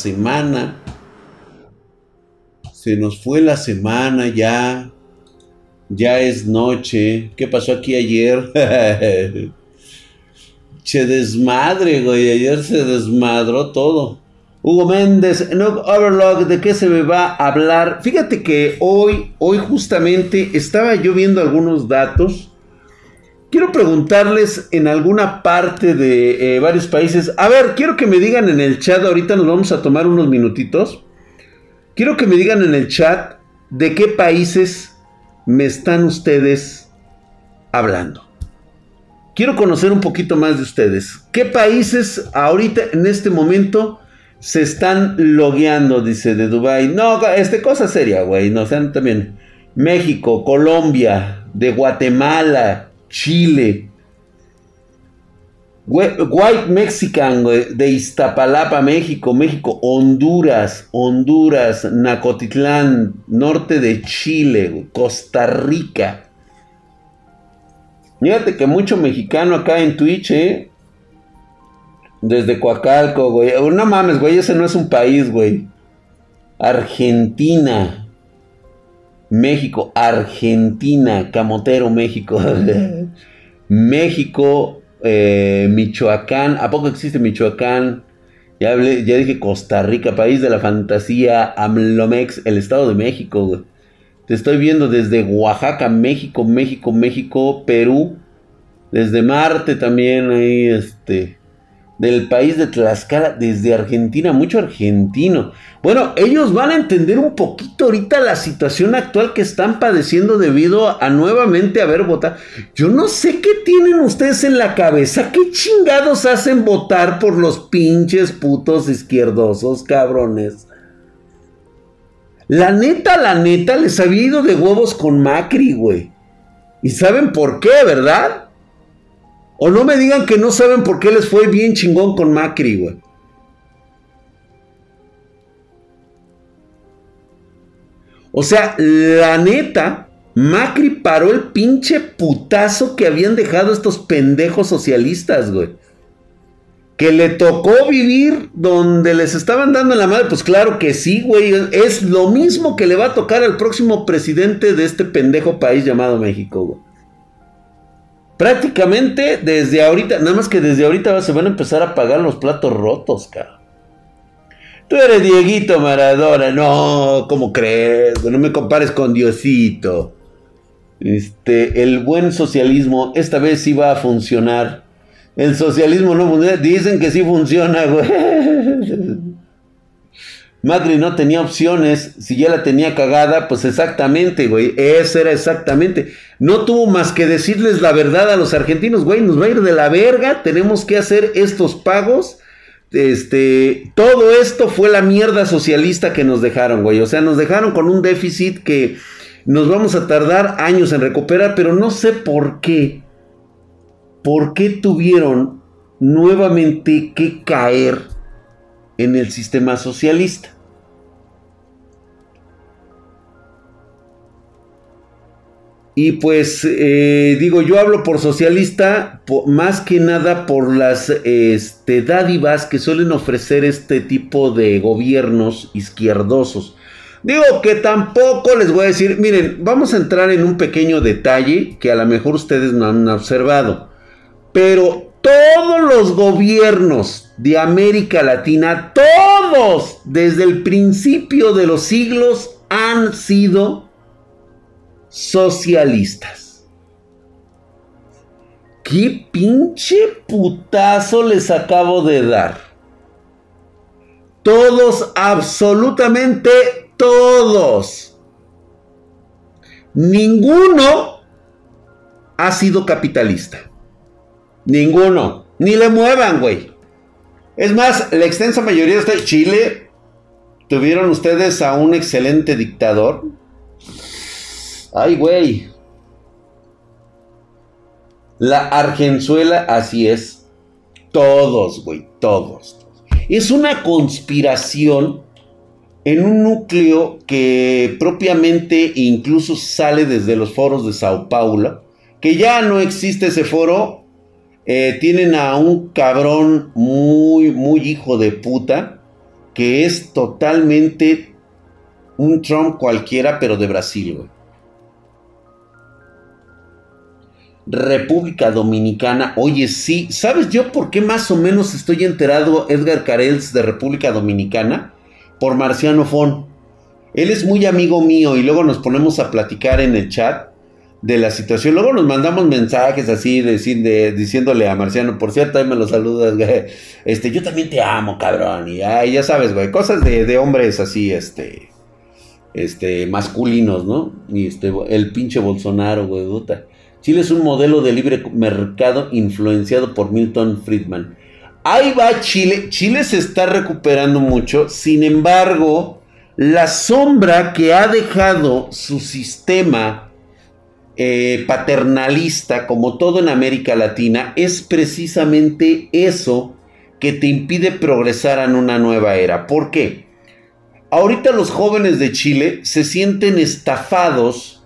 semana. Se nos fue la semana ya. Ya es noche. ¿Qué pasó aquí ayer? che desmadre, güey. Ayer se desmadró todo. Hugo Méndez, no Overlock, ¿de qué se me va a hablar? Fíjate que hoy, hoy justamente estaba yo viendo algunos datos. Quiero preguntarles en alguna parte de eh, varios países. A ver, quiero que me digan en el chat, ahorita nos vamos a tomar unos minutitos. Quiero que me digan en el chat de qué países me están ustedes hablando. Quiero conocer un poquito más de ustedes. ¿Qué países ahorita en este momento se están logueando, dice de Dubai. No, este cosa seria, güey. No, sean también México, Colombia, de Guatemala, Chile. White Mexican, de Iztapalapa, México, México, Honduras, Honduras, Nacotitlán, norte de Chile, Costa Rica. Fíjate que mucho mexicano acá en Twitch, ¿eh? Desde Coacalco, güey. No mames, güey, ese no es un país, güey. Argentina. México, Argentina, Camotero, México. México, eh, Michoacán. ¿A poco existe Michoacán? Ya, ya dije Costa Rica, país de la fantasía, Amlomex, el Estado de México. Te estoy viendo desde Oaxaca, México, México, México, Perú. Desde Marte también, ahí, este del país de Tlaxcala, desde Argentina, mucho argentino. Bueno, ellos van a entender un poquito ahorita la situación actual que están padeciendo debido a nuevamente haber votado. Yo no sé qué tienen ustedes en la cabeza, qué chingados hacen votar por los pinches putos izquierdosos, cabrones. La neta, la neta, les había ido de huevos con Macri, güey. ¿Y saben por qué, verdad? O no me digan que no saben por qué les fue bien chingón con Macri, güey. O sea, la neta, Macri paró el pinche putazo que habían dejado estos pendejos socialistas, güey. Que le tocó vivir donde les estaban dando la madre. Pues claro que sí, güey. Es lo mismo que le va a tocar al próximo presidente de este pendejo país llamado México, güey. Prácticamente desde ahorita, nada más que desde ahorita se van a empezar a pagar los platos rotos, cara. Tú eres Dieguito Maradona, no, ¿cómo crees? No me compares con Diosito. Este, el buen socialismo esta vez sí va a funcionar. El socialismo no funciona. Dicen que sí funciona, güey. Macri no tenía opciones, si ya la tenía cagada, pues exactamente, güey, eso era exactamente. No tuvo más que decirles la verdad a los argentinos, güey, nos va a ir de la verga, tenemos que hacer estos pagos. Este, todo esto fue la mierda socialista que nos dejaron, güey. O sea, nos dejaron con un déficit que nos vamos a tardar años en recuperar, pero no sé por qué. ¿Por qué tuvieron nuevamente que caer en el sistema socialista. Y pues eh, digo, yo hablo por socialista más que nada por las este, dádivas que suelen ofrecer este tipo de gobiernos izquierdosos. Digo que tampoco les voy a decir, miren, vamos a entrar en un pequeño detalle que a lo mejor ustedes no han observado. Pero todos los gobiernos de América Latina, todos desde el principio de los siglos han sido socialistas. ¿Qué pinche putazo les acabo de dar? Todos, absolutamente todos. Ninguno ha sido capitalista. Ninguno. Ni le muevan, güey. Es más, la extensa mayoría de Chile tuvieron ustedes a un excelente dictador. Ay, güey. La Argenzuela, así es. Todos, güey, todos. Es una conspiración en un núcleo que propiamente incluso sale desde los foros de Sao Paulo, que ya no existe ese foro eh, tienen a un cabrón muy, muy hijo de puta. que es totalmente un Trump cualquiera, pero de Brasil, güey. República Dominicana. Oye, sí. ¿Sabes yo por qué más o menos estoy enterado, Edgar Carels, de República Dominicana? Por Marciano Fon. Él es muy amigo mío y luego nos ponemos a platicar en el chat de la situación. Luego nos mandamos mensajes así diciéndole a Marciano, por cierto, ahí me lo saludas. Este, yo también te amo, cabrón. Y ya sabes, güey, cosas de, hombres así, este, este, masculinos, ¿no? Y este, el pinche Bolsonaro, güey. Chile es un modelo de libre mercado influenciado por Milton Friedman. Ahí va Chile. Chile se está recuperando mucho. Sin embargo, la sombra que ha dejado su sistema eh, paternalista, como todo en América Latina, es precisamente eso que te impide progresar en una nueva era. ¿Por qué? Ahorita los jóvenes de Chile se sienten estafados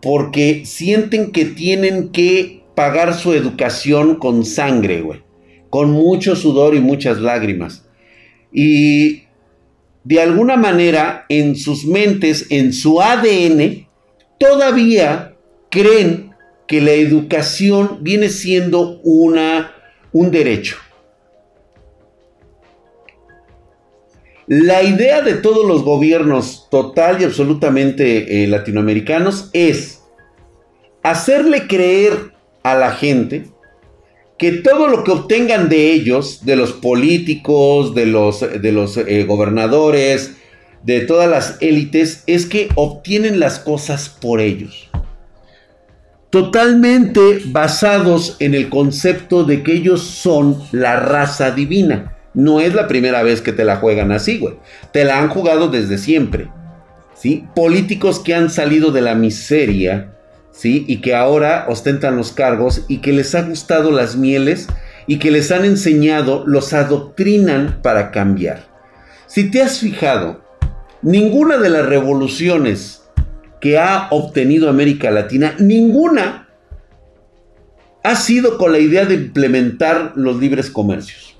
porque sienten que tienen que pagar su educación con sangre, güey. Con mucho sudor y muchas lágrimas. Y de alguna manera en sus mentes, en su ADN, todavía creen que la educación viene siendo una, un derecho. La idea de todos los gobiernos total y absolutamente eh, latinoamericanos es hacerle creer a la gente que todo lo que obtengan de ellos, de los políticos, de los, de los eh, gobernadores, de todas las élites, es que obtienen las cosas por ellos. Totalmente basados en el concepto de que ellos son la raza divina. No es la primera vez que te la juegan así, güey. Te la han jugado desde siempre. ¿Sí? Políticos que han salido de la miseria, ¿sí? Y que ahora ostentan los cargos y que les ha gustado las mieles y que les han enseñado, los adoctrinan para cambiar. Si te has fijado, ninguna de las revoluciones que ha obtenido América Latina, ninguna ha sido con la idea de implementar los libres comercios.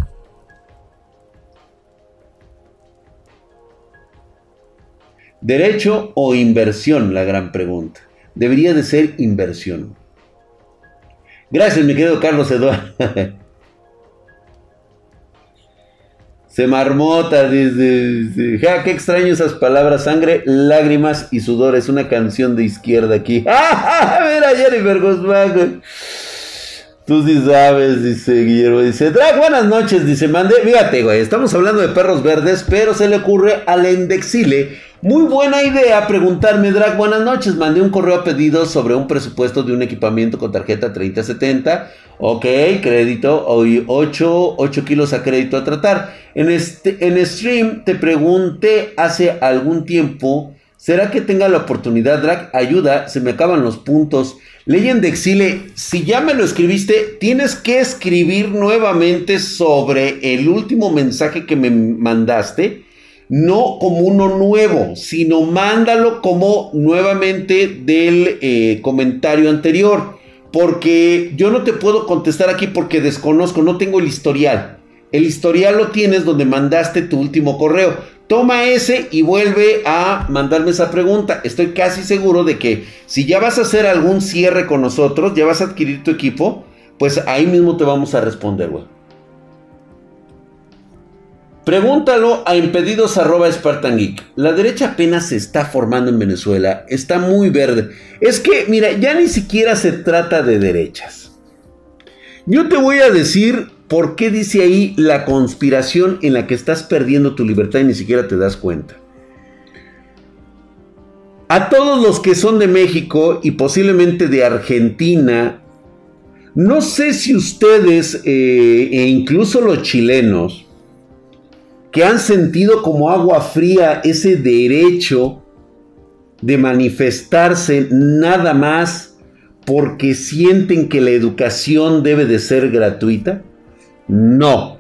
¿Derecho o inversión? La gran pregunta. Debería de ser inversión. Gracias, mi querido Carlos Eduardo. Se marmota, dice, ja, qué extraño esas palabras, sangre, lágrimas y sudor. Es una canción de izquierda aquí. ¡Ah! Mira, Jennifer Guzmán. Tú sí sabes, dice Guillermo. Dice, Drag, buenas noches. Dice, mande, fíjate, güey, estamos hablando de perros verdes, pero se le ocurre al Endexile muy buena idea preguntarme, Drag, buenas noches. Mandé un correo a pedido sobre un presupuesto de un equipamiento con tarjeta 3070. Ok, crédito, hoy 8, 8 kilos a crédito a tratar. En, este, en stream te pregunté hace algún tiempo, ¿será que tenga la oportunidad, Drag? Ayuda, se me acaban los puntos. Leyenda Exile, si ya me lo escribiste, tienes que escribir nuevamente sobre el último mensaje que me mandaste no como uno nuevo, sino mándalo como nuevamente del eh, comentario anterior. Porque yo no te puedo contestar aquí porque desconozco, no tengo el historial. El historial lo tienes donde mandaste tu último correo. Toma ese y vuelve a mandarme esa pregunta. Estoy casi seguro de que si ya vas a hacer algún cierre con nosotros, ya vas a adquirir tu equipo, pues ahí mismo te vamos a responder, güey. Pregúntalo a impedidos La derecha apenas se está formando en Venezuela. Está muy verde. Es que, mira, ya ni siquiera se trata de derechas. Yo te voy a decir por qué dice ahí la conspiración en la que estás perdiendo tu libertad y ni siquiera te das cuenta. A todos los que son de México y posiblemente de Argentina, no sé si ustedes eh, e incluso los chilenos, que han sentido como agua fría ese derecho de manifestarse nada más porque sienten que la educación debe de ser gratuita? No,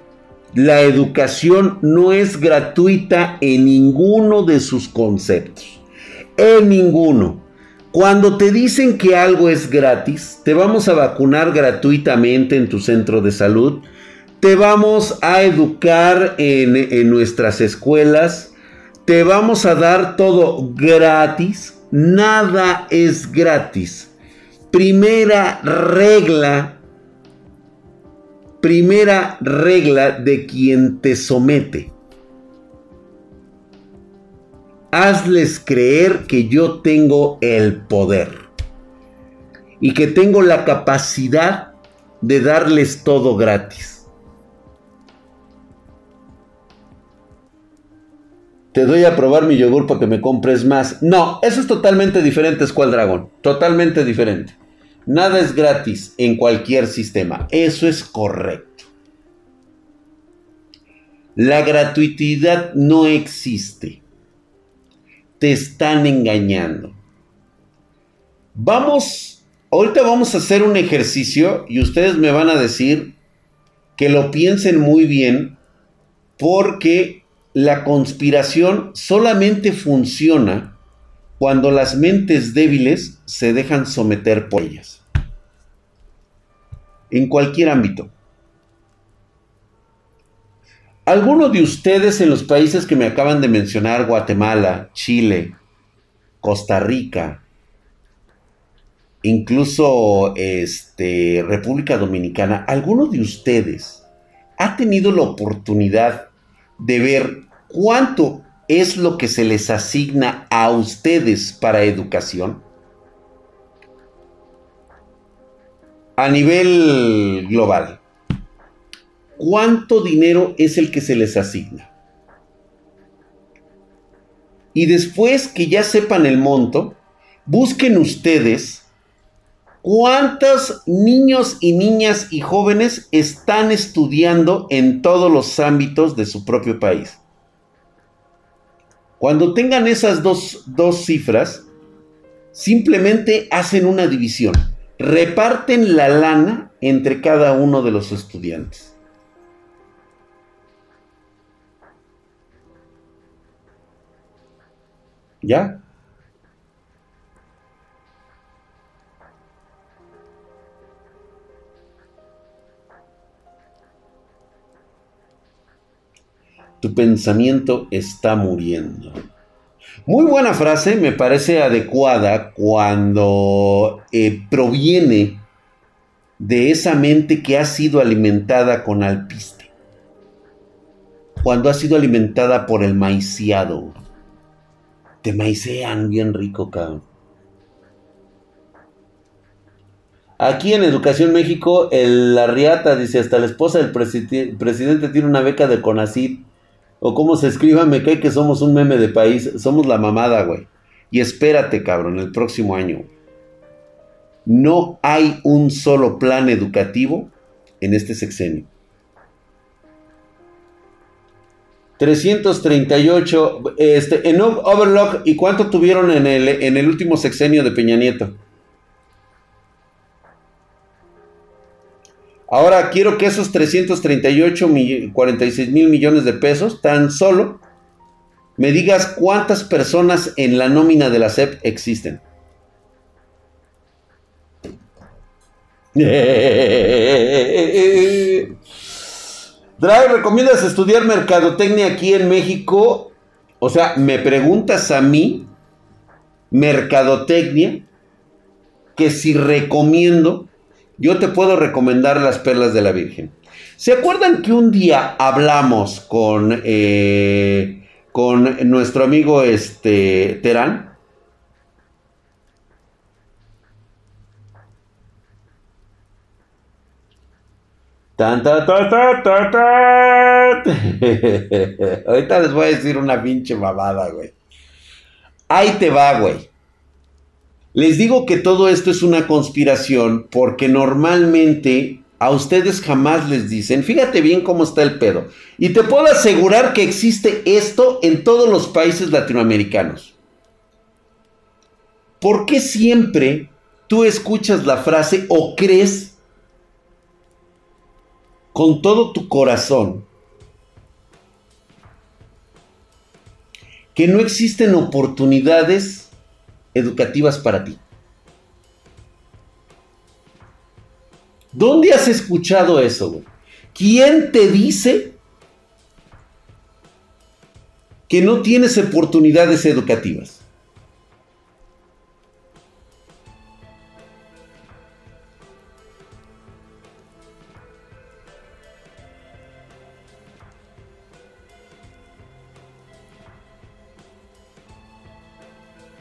la educación no es gratuita en ninguno de sus conceptos, en ninguno. Cuando te dicen que algo es gratis, te vamos a vacunar gratuitamente en tu centro de salud, te vamos a educar en, nuestras escuelas, te vamos a dar todo gratis, nada es gratis. Primera regla, primera regla de quien te somete. Hazles creer que yo tengo el poder y que tengo la capacidad de darles todo gratis. Te doy a probar mi yogur para que me compres más. No, eso es totalmente diferente, Squall Dragon. Totalmente diferente. Nada es gratis en cualquier sistema. Eso es correcto. La gratuidad no existe. Te están engañando. Vamos Ahorita vamos a hacer un ejercicio y ustedes me van a decir que lo piensen muy bien porque la conspiración solamente funciona cuando las mentes débiles se dejan someter por ellas. En cualquier ámbito. ¿Alguno de ustedes en los países que me acaban de mencionar, Guatemala, Chile, Costa Rica, incluso este, República Dominicana, ¿alguno de ustedes ha tenido la oportunidad de ver cuánto es lo que se les asigna a ustedes para educación? A nivel global, ¿cuánto dinero es el que se les asigna? Y después que ya sepan el monto, busquen ustedes ¿Cuántos niños y niñas y jóvenes están estudiando en todos los ámbitos de su propio país? Cuando tengan esas dos, dos cifras, simplemente hacen una división. Reparten la lana entre cada uno de los estudiantes. ¿Ya? Tu pensamiento está muriendo. Muy buena frase, me parece adecuada cuando eh, proviene de esa mente que ha sido alimentada con alpiste. Cuando ha sido alimentada por el maiciado. Te maicean bien rico, cabrón. Aquí en Educación México, el, la riata dice, hasta la esposa del presidente tiene una beca de CONACYT o como se escriba, me cae que somos un meme de país. Somos la mamada, güey. Y espérate, cabrón, el próximo año. No hay un solo plan educativo en este sexenio. 338 este, en Overlock. ¿Y cuánto tuvieron en el, en el último sexenio de Peña Nieto? Ahora quiero que esos 338, 46 mil millones de pesos, tan solo, me digas cuántas personas en la nómina de la SEP existen. Drag, ¿recomiendas estudiar mercadotecnia aquí en México? O sea, me preguntas a mí, mercadotecnia, que si recomiendo yo te puedo recomendar las perlas de la Virgen. ¿Se acuerdan que un día hablamos con, eh, con nuestro amigo este, Terán? Tan, Ahorita les voy a decir una pinche babada, güey. Ahí te va, güey. Les digo que todo esto es una conspiración porque normalmente a ustedes jamás les dicen, fíjate bien cómo está el pedo. Y te puedo asegurar que existe esto en todos los países latinoamericanos. ¿Por qué siempre tú escuchas la frase o crees con todo tu corazón que no existen oportunidades educativas para ti. ¿Dónde has escuchado eso? ¿Quién te dice que no tienes oportunidades educativas?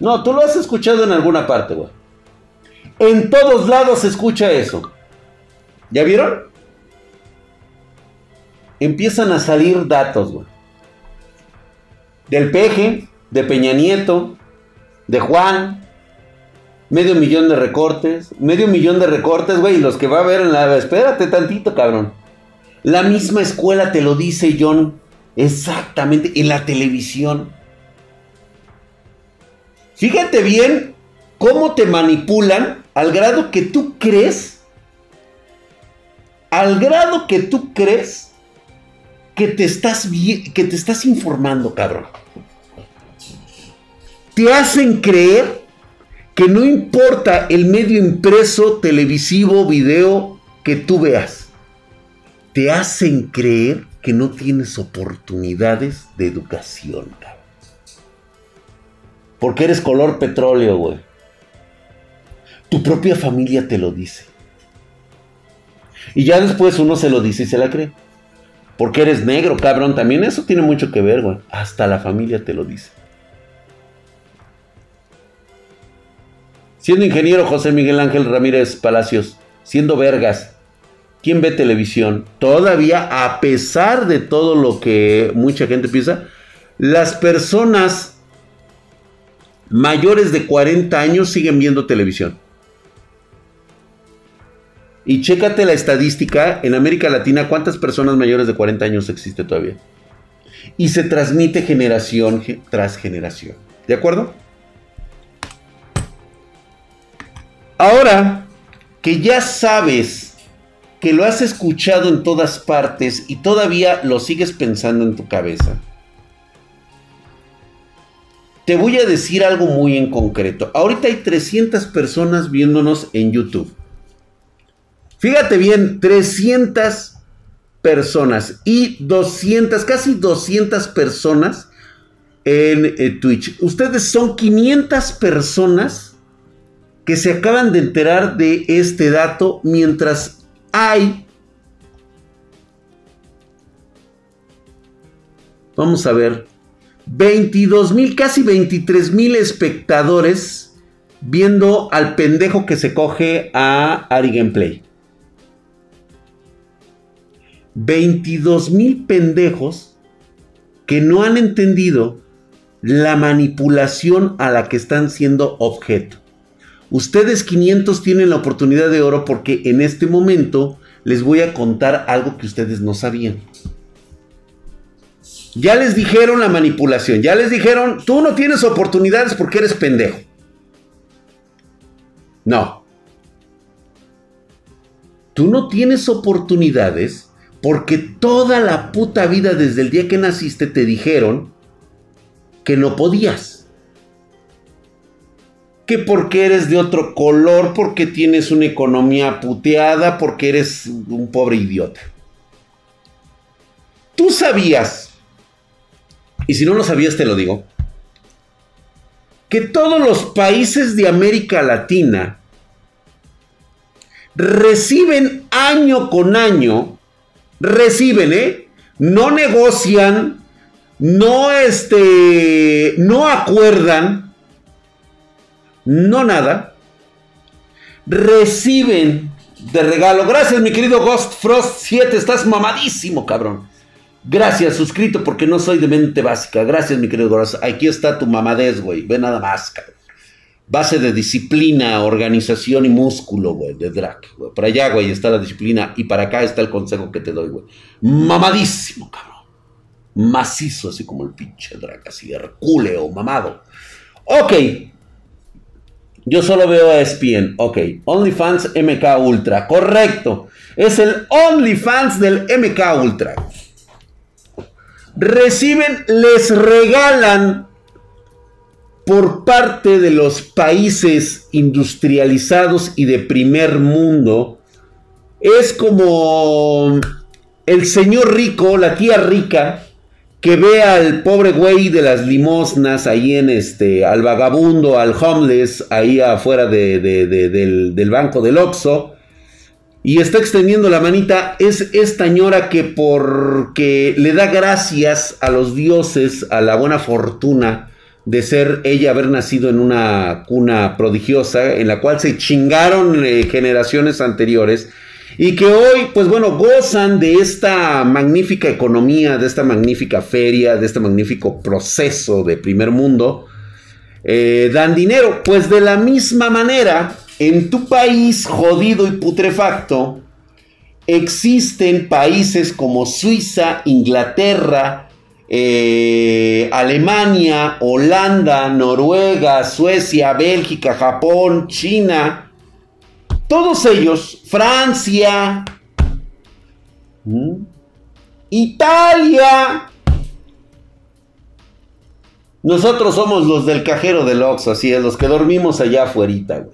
No, tú lo has escuchado en alguna parte, güey. En todos lados se escucha eso. ¿Ya vieron? Empiezan a salir datos, güey. Del peje, de Peña Nieto, de Juan. Medio millón de recortes. Medio millón de recortes, güey. Los que va a ver en la... Espérate tantito, cabrón. La misma escuela te lo dice, John. Exactamente. En la televisión. Fíjate bien cómo te manipulan al grado que tú crees, al grado que tú crees que te estás, que te estás informando, cabrón. Te hacen creer que no importa el medio impreso, televisivo, video que tú veas. Te hacen creer que no tienes oportunidades de educación, cabrón. Porque eres color petróleo, güey. Tu propia familia te lo dice. Y ya después uno se lo dice y se la cree. Porque eres negro, cabrón. También eso tiene mucho que ver, güey. Hasta la familia te lo dice. Siendo ingeniero José Miguel Ángel Ramírez Palacios, siendo vergas, ¿quién ve televisión? Todavía, a pesar de todo lo que mucha gente piensa, las personas mayores de 40 años siguen viendo televisión. Y chécate la estadística en América Latina, ¿cuántas personas mayores de 40 años existe todavía? Y se transmite generación tras generación. ¿De acuerdo? Ahora que ya sabes que lo has escuchado en todas partes y todavía lo sigues pensando en tu cabeza te voy a decir algo muy en concreto. Ahorita hay 300 personas viéndonos en YouTube. Fíjate bien, 300 personas y 200, casi 200 personas en eh, Twitch. Ustedes son 500 personas que se acaban de enterar de este dato mientras hay... Vamos a ver, 22 mil, casi 23 mil espectadores viendo al pendejo que se coge a Ari Gameplay. 22 mil pendejos que no han entendido la manipulación a la que están siendo objeto. Ustedes 500 tienen la oportunidad de oro porque en este momento les voy a contar algo que ustedes no sabían. Ya les dijeron la manipulación, ya les dijeron, tú no tienes oportunidades porque eres pendejo. No. Tú no tienes oportunidades porque toda la puta vida desde el día que naciste te dijeron que no podías. Que porque eres de otro color, porque tienes una economía puteada, porque eres un pobre idiota. Tú sabías y si no lo sabías te lo digo, que todos los países de América Latina reciben año con año, reciben, ¿eh? No negocian, no este, no acuerdan, no nada, reciben de regalo. Gracias, mi querido Ghost Frost 7, estás mamadísimo, cabrón. Gracias, suscrito porque no soy de mente básica. Gracias, mi querido Goraz. Aquí está tu mamadez, güey. Ve nada más, cabrón. Base de disciplina, organización y músculo, güey, de drag. Por allá, güey, está la disciplina y para acá está el consejo que te doy, güey. Mamadísimo, cabrón. Macizo, así como el pinche drag, así, hercúleo, mamado. Ok. Yo solo veo a ESPN. Ok. OnlyFans MK Ultra. Correcto. Es el OnlyFans del MK Ultra reciben, les regalan por parte de los países industrializados y de primer mundo. Es como el señor rico, la tía rica, que ve al pobre güey de las limosnas ahí en este, al vagabundo, al homeless, ahí afuera del, del, banco del Oxxo, y está extendiendo la manita, es esta señora que porque le da gracias a los dioses, a la buena fortuna de ser ella haber nacido en una cuna prodigiosa, en la cual se chingaron eh, generaciones anteriores, y que hoy, pues bueno, gozan de esta magnífica economía, de esta magnífica feria, de este magnífico proceso de primer mundo, eh, dan dinero. Pues de la misma manera, en tu país jodido y putrefacto, existen países como Suiza, Inglaterra, eh, Alemania, Holanda, Noruega, Suecia, Bélgica, Japón, China, todos ellos, Francia, Italia. Nosotros somos los del cajero del Oxxo, así es, los que dormimos allá afuera,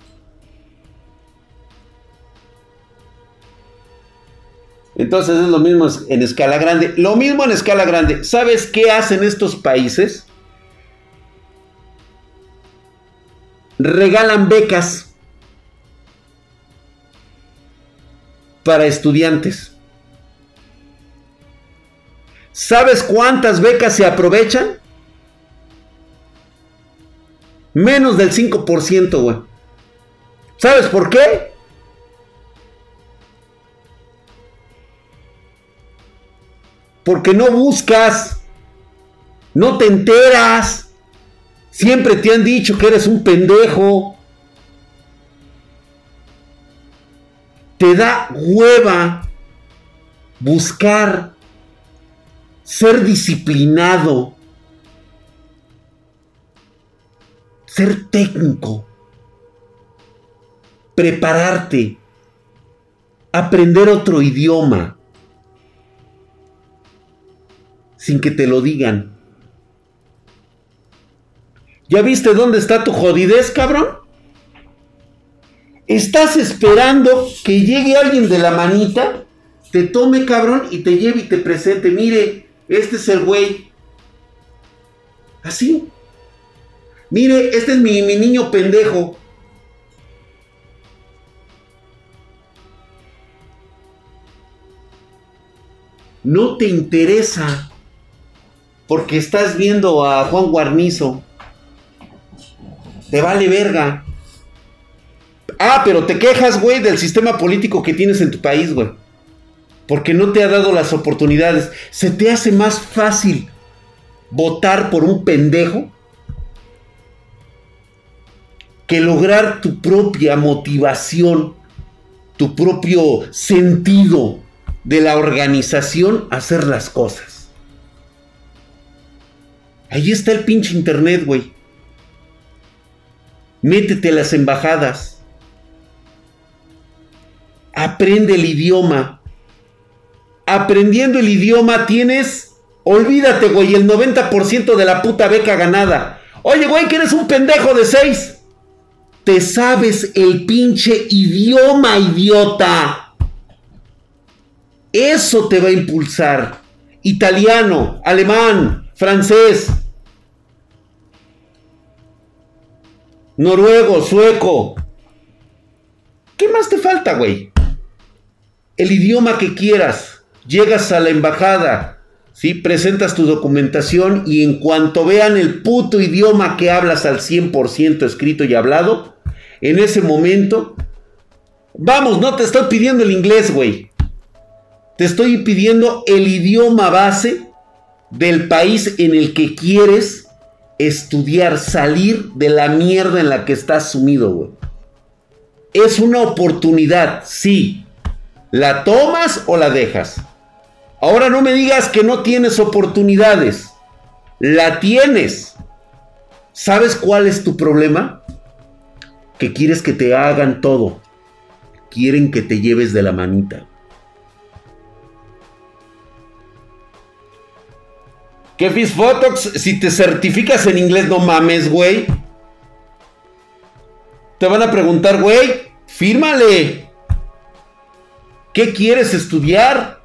Entonces es lo mismo en escala grande. Lo mismo en escala grande. ¿Sabes qué hacen estos países? Regalan becas. para estudiantes. ¿Sabes cuántas becas se aprovechan? Menos del 5%, güey. ¿Sabes por qué? Porque no buscas, no te enteras. Siempre te han dicho que eres un pendejo. te da hueva buscar ser disciplinado, ser técnico, prepararte, aprender otro idioma, sin que te lo digan. ¿Ya viste dónde está tu jodidez, cabrón? Estás esperando que llegue alguien de la manita, te tome cabrón y te lleve y te presente. Mire, este es el güey. Así. Mire, este es mi, mi niño pendejo. No te interesa porque estás viendo a Juan Guarnizo. Te vale verga. Ah, pero te quejas, güey, del sistema político que tienes en tu país, güey. Porque no te ha dado las oportunidades. ¿Se te hace más fácil votar por un pendejo que lograr tu propia motivación, tu propio sentido de la organización hacer las cosas? Ahí está el pinche internet, güey. Métete a las embajadas aprende el idioma. Aprendiendo el idioma tienes, olvídate, güey, el 90% de la puta beca ganada. Oye, güey, que eres un pendejo de 6. Te sabes el pinche idioma, idiota. Eso te va a impulsar. Italiano, alemán, francés, noruego, sueco. ¿Qué más te falta, güey? el idioma que quieras, llegas a la embajada, ¿sí? presentas tu documentación y en cuanto vean el puto idioma que hablas al 100% escrito y hablado, en ese momento, vamos, no te estoy pidiendo el inglés, güey. Te estoy pidiendo el idioma base del país en el que quieres estudiar, salir de la mierda en la que estás sumido, güey. Es una oportunidad, sí, ¿La tomas o la dejas? Ahora no me digas que no tienes oportunidades. La tienes. ¿Sabes cuál es tu problema? Que quieres que te hagan todo. Quieren que te lleves de la manita. ¿Qué Photox? Si te certificas en inglés, no mames, güey. Te van a preguntar, güey, fírmale. ¿Qué quieres estudiar?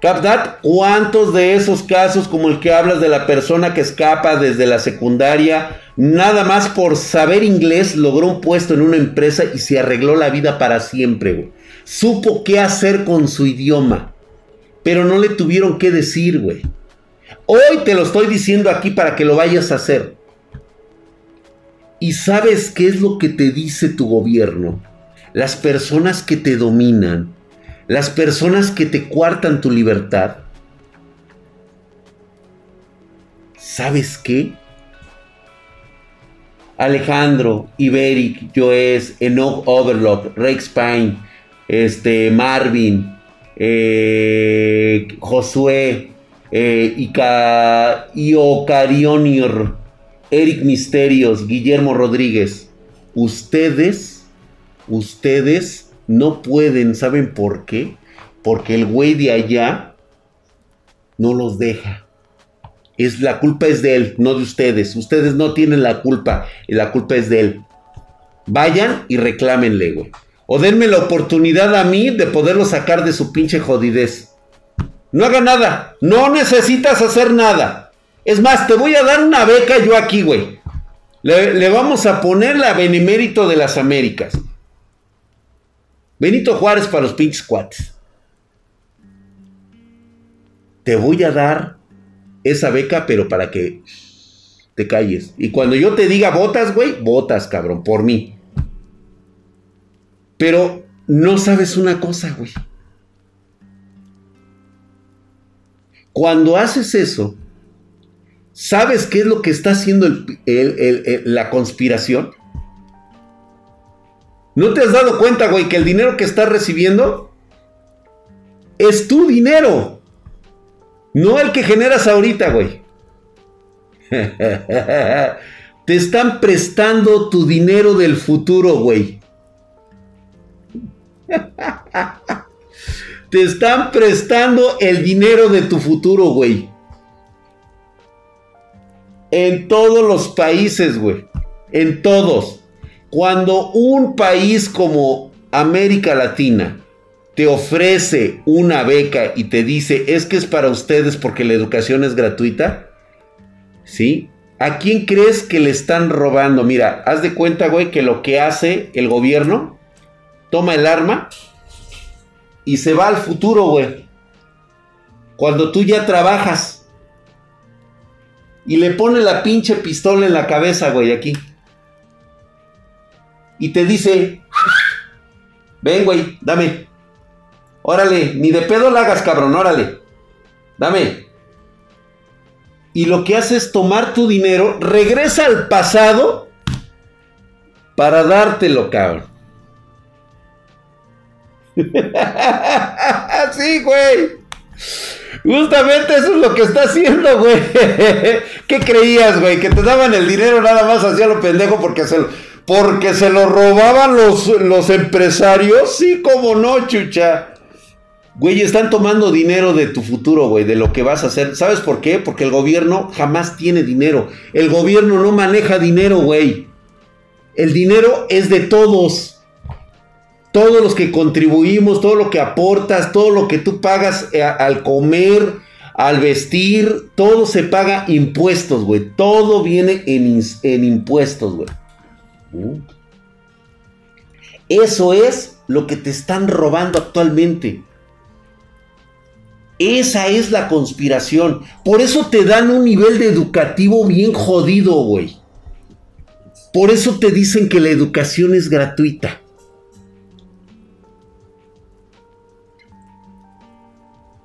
Capdat, ¿cuántos de esos casos como el que hablas de la persona que escapa desde la secundaria, nada más por saber inglés, logró un puesto en una empresa y se arregló la vida para siempre? Supo qué hacer con su idioma, pero no le tuvieron qué decir, güey. Hoy te lo estoy diciendo aquí para que lo vayas a hacer. ¿Y sabes qué es lo que te dice tu gobierno? Las personas que te dominan las personas que te cuartan tu libertad, ¿sabes qué? Alejandro, Iberic, Joes, Enoch Overlock, Rex Pine, este, Marvin, eh, Josué, eh, Ica, Eric Misterios, Guillermo Rodríguez. Ustedes, ustedes no pueden, ¿saben por qué? Porque el güey de allá no los deja. Es, la culpa es de él, no de ustedes. Ustedes no tienen la culpa. Y la culpa es de él. Vayan y reclámenle, güey. O denme la oportunidad a mí de poderlo sacar de su pinche jodidez. No haga nada. No necesitas hacer nada. Es más, te voy a dar una beca yo aquí, güey. Le, le vamos a poner la benemérito de las Américas. Benito Juárez para los pinches cuates. Te voy a dar esa beca, pero para que te calles. Y cuando yo te diga votas, güey, votas, cabrón, por mí. Pero no sabes una cosa, güey. Cuando haces eso, ¿sabes qué es lo que está haciendo la conspiración? ¿No te has dado cuenta, güey, que el dinero que estás recibiendo es tu dinero? No el que generas ahorita, güey. te están prestando tu dinero del futuro, güey. te están prestando el dinero de tu futuro, güey. En todos los países, güey. En todos. Cuando un país como América Latina te ofrece una beca y te dice es que es para ustedes porque la educación es gratuita, ¿sí? ¿A quién crees que le están robando? Mira, haz de cuenta, güey, que lo que hace el gobierno, toma el arma y se va al futuro, güey. Cuando tú ya trabajas y le pone la pinche pistola en la cabeza, güey, aquí y te dice, ven, güey, dame. Órale, ni de pedo la hagas, cabrón, órale. Dame. Y lo que hace es tomar tu dinero, regresa al pasado para dártelo, cabrón. sí, güey. Justamente eso es lo que está haciendo, güey. ¿Qué creías, güey? Que te daban el dinero nada más hacia lo pendejo porque se lo porque se lo robaban los, los empresarios. Sí, como no, chucha. Güey, están tomando dinero de tu futuro, güey, de lo que vas a hacer. ¿Sabes por qué? Porque el gobierno jamás tiene dinero. El gobierno no maneja dinero, güey. El dinero es de todos. Todos los que contribuimos, todo lo que aportas, todo lo que tú pagas eh, al comer, al vestir, todo se paga impuestos, güey. Todo viene en, en impuestos, güey. Eso es lo que te están robando actualmente. Esa es la conspiración. Por eso te dan un nivel de educativo bien jodido, güey. Por eso te dicen que la educación es gratuita.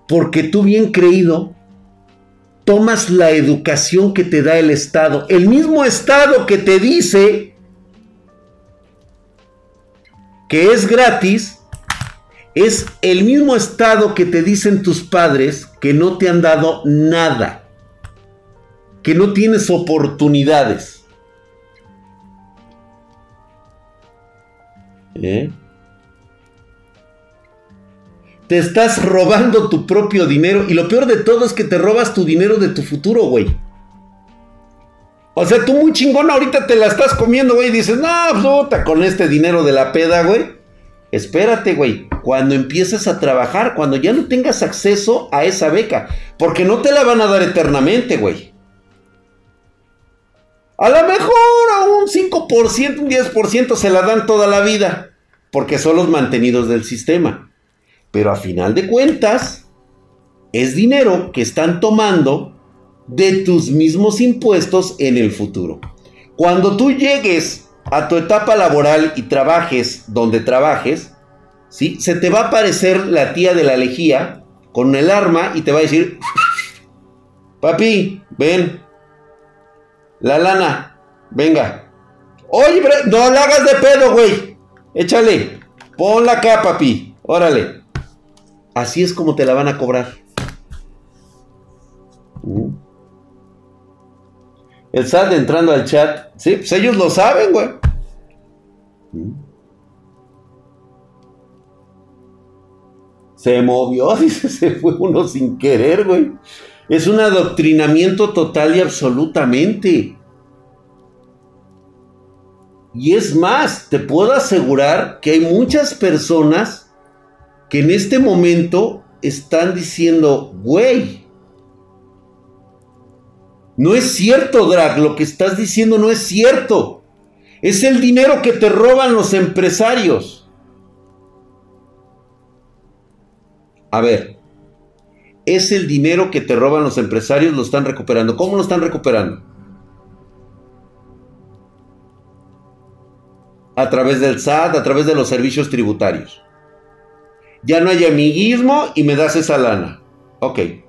Porque tú bien creído tomas la educación que te da el Estado. El mismo Estado que te dice que es gratis, es el mismo estado que te dicen tus padres que no te han dado nada, que no tienes oportunidades. ¿Eh? Te estás robando tu propio dinero y lo peor de todo es que te robas tu dinero de tu futuro, güey. O sea, tú muy chingón ahorita te la estás comiendo, güey. Y dices, no, puta, con este dinero de la peda, güey. Espérate, güey. cuando empieces a trabajar, cuando ya no tengas acceso a esa beca, porque no te la van a dar eternamente, güey. A lo mejor a un 5%, un 10% se la dan toda la vida, porque son los mantenidos del sistema. Pero a final de cuentas, es dinero que están tomando de tus mismos impuestos en el futuro. Cuando tú llegues a tu etapa laboral y trabajes donde trabajes, ¿sí? Se te va a aparecer la tía de la lejía con el arma y te va a decir, papi, ven, la lana, venga. Oye, no la hagas de pedo, güey. Échale, ponla acá, papi, órale. Así es como te la van a cobrar. Uh. El SAT entrando al chat. Sí, pues ellos lo saben, güey. Se movió, dice, se fue uno sin querer, güey. Es un adoctrinamiento total y absolutamente. Y es más, te puedo asegurar que hay muchas personas que en este momento están diciendo, güey, no es cierto, Drag, lo que estás diciendo no es cierto. Es el dinero que te roban los empresarios. A ver, es el dinero que te roban los empresarios, lo están recuperando. ¿Cómo lo están recuperando? A través del SAT, a través de los servicios tributarios. Ya no hay amiguismo y me das esa lana. Ok.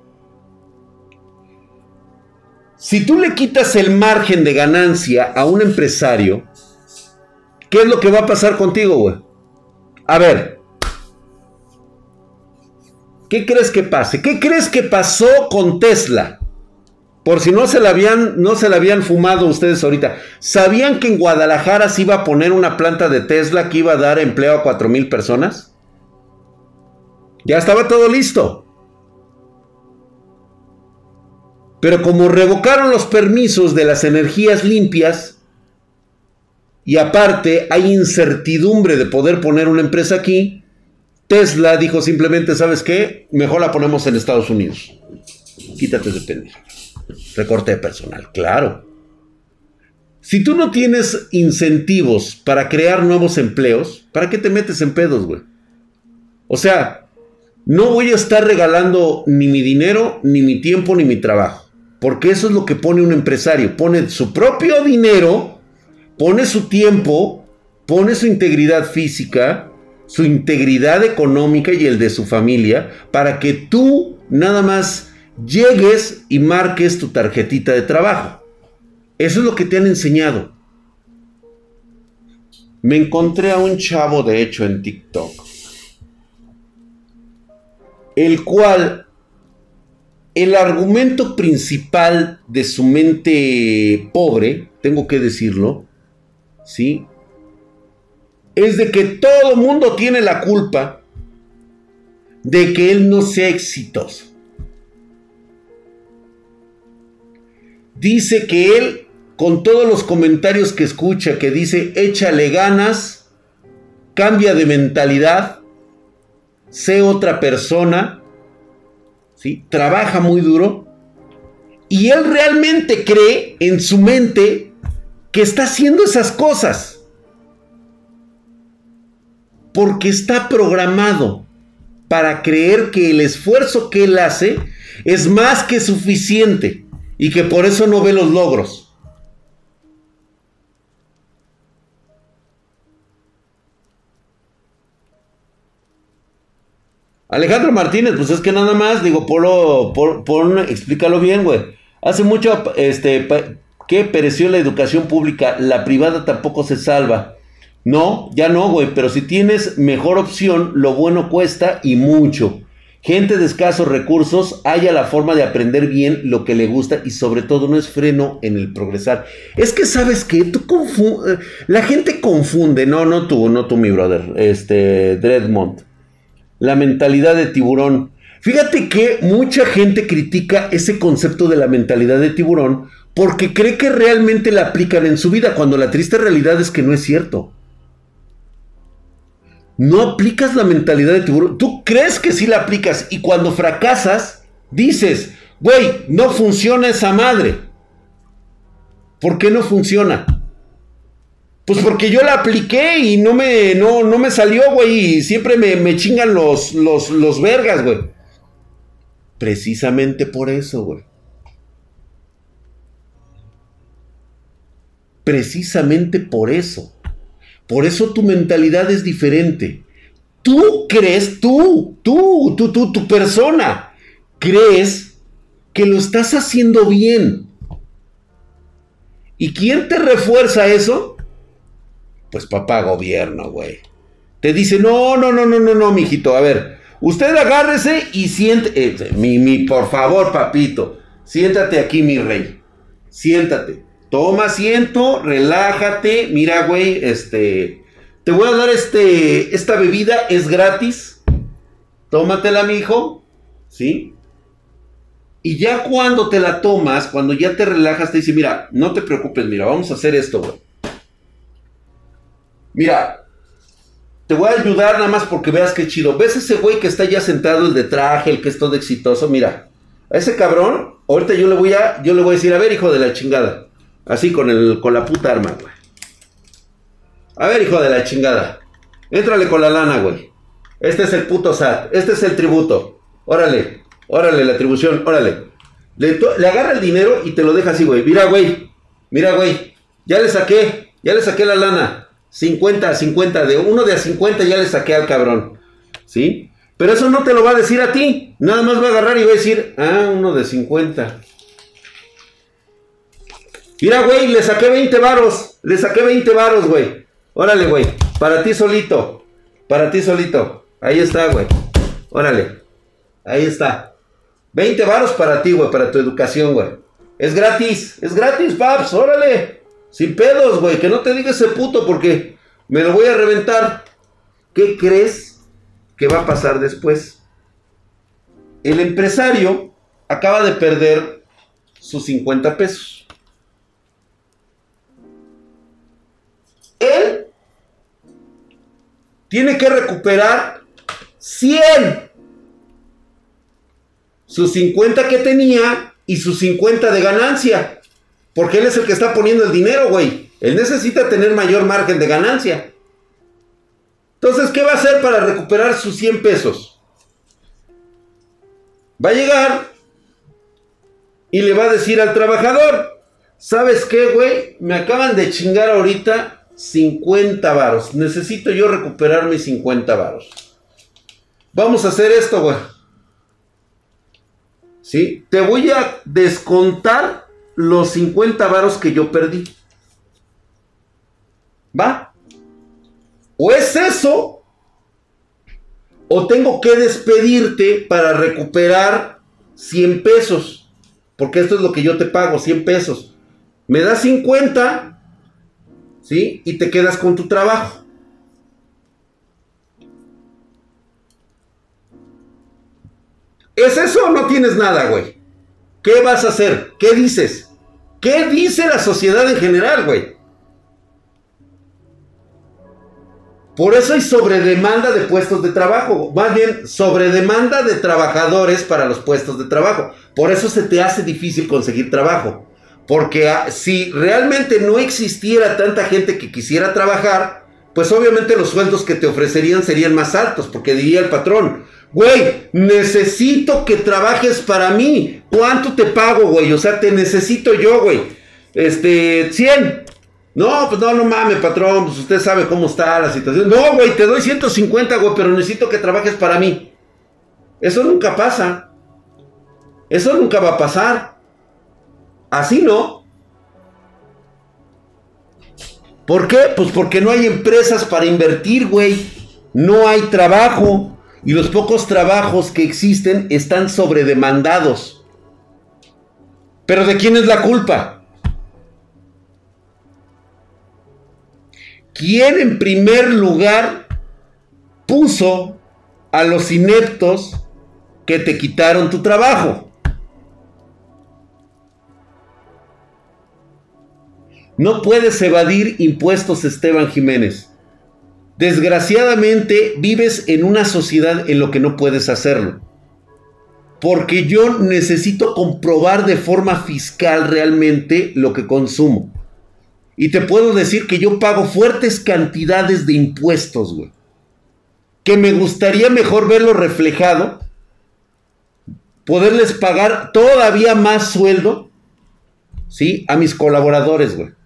Si tú le quitas el margen de ganancia a un empresario, ¿qué es lo que va a pasar contigo, güey? A ver, ¿qué crees que pase? ¿Qué crees que pasó con Tesla? Por si no se la habían, no se la habían fumado ustedes ahorita. ¿Sabían que en Guadalajara se iba a poner una planta de Tesla que iba a dar empleo a 4 mil personas? Ya estaba todo listo. Pero como revocaron los permisos de las energías limpias, y aparte hay incertidumbre de poder poner una empresa aquí, Tesla dijo simplemente, ¿sabes qué? Mejor la ponemos en Estados Unidos. Quítate de pendejo. Recorte de personal, claro. Si tú no tienes incentivos para crear nuevos empleos, ¿para qué te metes en pedos, güey? O sea, no voy a estar regalando ni mi dinero, ni mi tiempo, ni mi trabajo. Porque eso es lo que pone un empresario. Pone su propio dinero, pone su tiempo, pone su integridad física, su integridad económica y el de su familia para que tú nada más llegues y marques tu tarjetita de trabajo. Eso es lo que te han enseñado. Me encontré a un chavo, de hecho, en TikTok, el cual el argumento principal de su mente pobre, tengo que decirlo, ¿sí? Es de que todo mundo tiene la culpa de que él no sea exitoso. Dice que él, con todos los comentarios que escucha, que dice, échale ganas, cambia de mentalidad, sé otra persona, Trabaja muy duro. Y él realmente cree en su mente que está haciendo esas cosas. Porque está programado para creer que el esfuerzo que él hace es más que suficiente y que por eso no ve los logros. Alejandro Martínez, pues es que nada más, digo, polo, pon, explícalo bien, güey. Hace mucho, este, que pereció la educación pública, la privada tampoco se salva. No, ya no, güey, pero si tienes mejor opción, lo bueno cuesta y mucho. Gente de escasos recursos haya la forma de aprender bien lo que le gusta y sobre todo no es freno en el progresar. Es que sabes que tú confunde, la gente confunde, no, no tú, no tú mi brother, este Dreadmont la mentalidad de tiburón. Fíjate que mucha gente critica ese concepto de la mentalidad de tiburón porque cree que realmente la aplican en su vida, cuando la triste realidad es que no es cierto. no aplicas la mentalidad de tiburón. Tú crees que sí la aplicas y cuando fracasas, dices, güey, no funciona esa madre. ¿Por qué no funciona? Pues porque yo la apliqué y no me, no, no me salió, güey. Y siempre me, me chingan los, los, los vergas, güey. Precisamente por eso, güey. Precisamente por eso. Por eso tu mentalidad es diferente. Tú crees, tú, tú, tú, tú, tu persona, crees que lo estás haciendo bien. ¿Y quién te refuerza eso? Pues papá gobierno, güey. Te dice, no, no, no, no, no, no, mijito. A ver, usted agárrese y siente. Eh, mi, mi, por favor, papito. Siéntate aquí, mi rey. Siéntate. Toma asiento, relájate. Mira, güey, este. Te voy a dar este. Esta bebida es gratis. Tómatela, mi hijo. ¿Sí? Y ya cuando te la tomas, cuando ya te relajas, te dice: Mira, no te preocupes, mira, vamos a hacer esto, güey. Mira, te voy a ayudar nada más porque veas qué chido. ¿Ves ese güey que está ya sentado, el de traje, el que es todo exitoso? Mira, a ese cabrón, ahorita yo le voy a, yo le voy a decir, a ver, hijo de la chingada. Así con, el, con la puta arma, güey. A ver, hijo de la chingada. Éntrale con la lana, güey. Este es el puto SAT. Este es el tributo. Órale. Órale, la atribución. Órale. Le, le agarra el dinero y te lo deja así, güey. Mira, güey. Mira, güey. Ya le saqué. Ya le saqué la lana. 50 a 50. De uno de a 50 ya le saqué al cabrón. ¿Sí? Pero eso no te lo va a decir a ti. Nada más va a agarrar y va a decir, ah, uno de 50. Mira, güey, le saqué 20 varos. Le saqué 20 varos, güey. Órale, güey. Para ti solito. Para ti solito. Ahí está, güey. Órale. Ahí está. 20 varos para ti, güey. Para tu educación, güey. Es gratis. Es gratis, paps. Órale. Sin pedos, güey. Que no te diga ese puto porque me lo voy a reventar. ¿Qué crees que va a pasar después? El empresario acaba de perder sus 50 pesos. él tiene que recuperar 100. Sus 50 que tenía y sus 50 de ganancia. Porque él es el que está poniendo el dinero, güey. Él necesita tener mayor margen de ganancia. Entonces, ¿qué va a hacer para recuperar sus 100 pesos? Va a llegar y le va a decir al trabajador, ¿sabes qué, güey? Me acaban de chingar ahorita 50 varos. Necesito yo recuperar mis 50 varos. Vamos a hacer esto, güey. ¿Sí? Te voy a descontar los 50 varos que yo perdí. ¿Va? O es eso, o tengo que despedirte para recuperar 100 pesos. Porque esto es lo que yo te pago, 100 pesos. Me das 50 ¿sí? Y te quedas con tu trabajo. ¿Es eso o no tienes nada, güey? ¿Qué vas a hacer? ¿Qué dices? ¿Qué dice la sociedad en general, güey? Por eso hay sobredemanda de puestos de trabajo, más bien sobredemanda de trabajadores para los puestos de trabajo. Por eso se te hace difícil conseguir trabajo. Porque ah, si realmente no existiera tanta gente que quisiera trabajar, pues obviamente los sueldos que te ofrecerían serían más altos, porque diría el patrón, güey, necesito que trabajes para mí. ¿Cuánto te pago, güey? O sea, te necesito yo, güey. Este, 100. No, pues no, no mames, patrón, pues usted sabe cómo está la situación. No, güey, te doy 150, güey, pero necesito que trabajes para mí. Eso nunca pasa. Eso nunca va a pasar. Así no. ¿Por qué? Pues porque no hay empresas para invertir, güey. No hay trabajo. Y los pocos trabajos que existen están sobredemandados. Pero ¿de quién es la culpa? ¿Quién en primer lugar puso a los ineptos que te quitaron tu trabajo? No puedes evadir impuestos, Esteban Jiménez. Desgraciadamente vives en una sociedad en lo que no puedes hacerlo. Porque yo necesito comprobar de forma fiscal realmente lo que consumo. Y te puedo decir que yo pago fuertes cantidades de impuestos, güey. Que me gustaría mejor verlo reflejado. Poderles pagar todavía más sueldo. ¿Sí? A mis colaboradores, güey.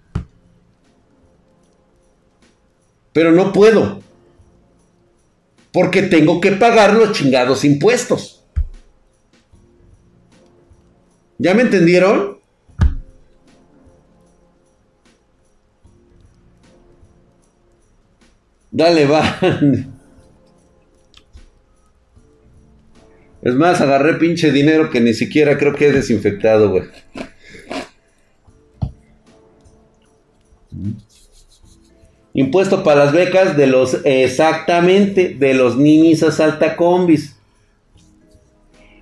Pero no puedo. Porque tengo que pagar los chingados impuestos. ¿Ya me entendieron? Dale, va. Es más, agarré pinche dinero que ni siquiera creo que he desinfectado, güey. Impuesto para las becas de los, exactamente, de los ninis a combis.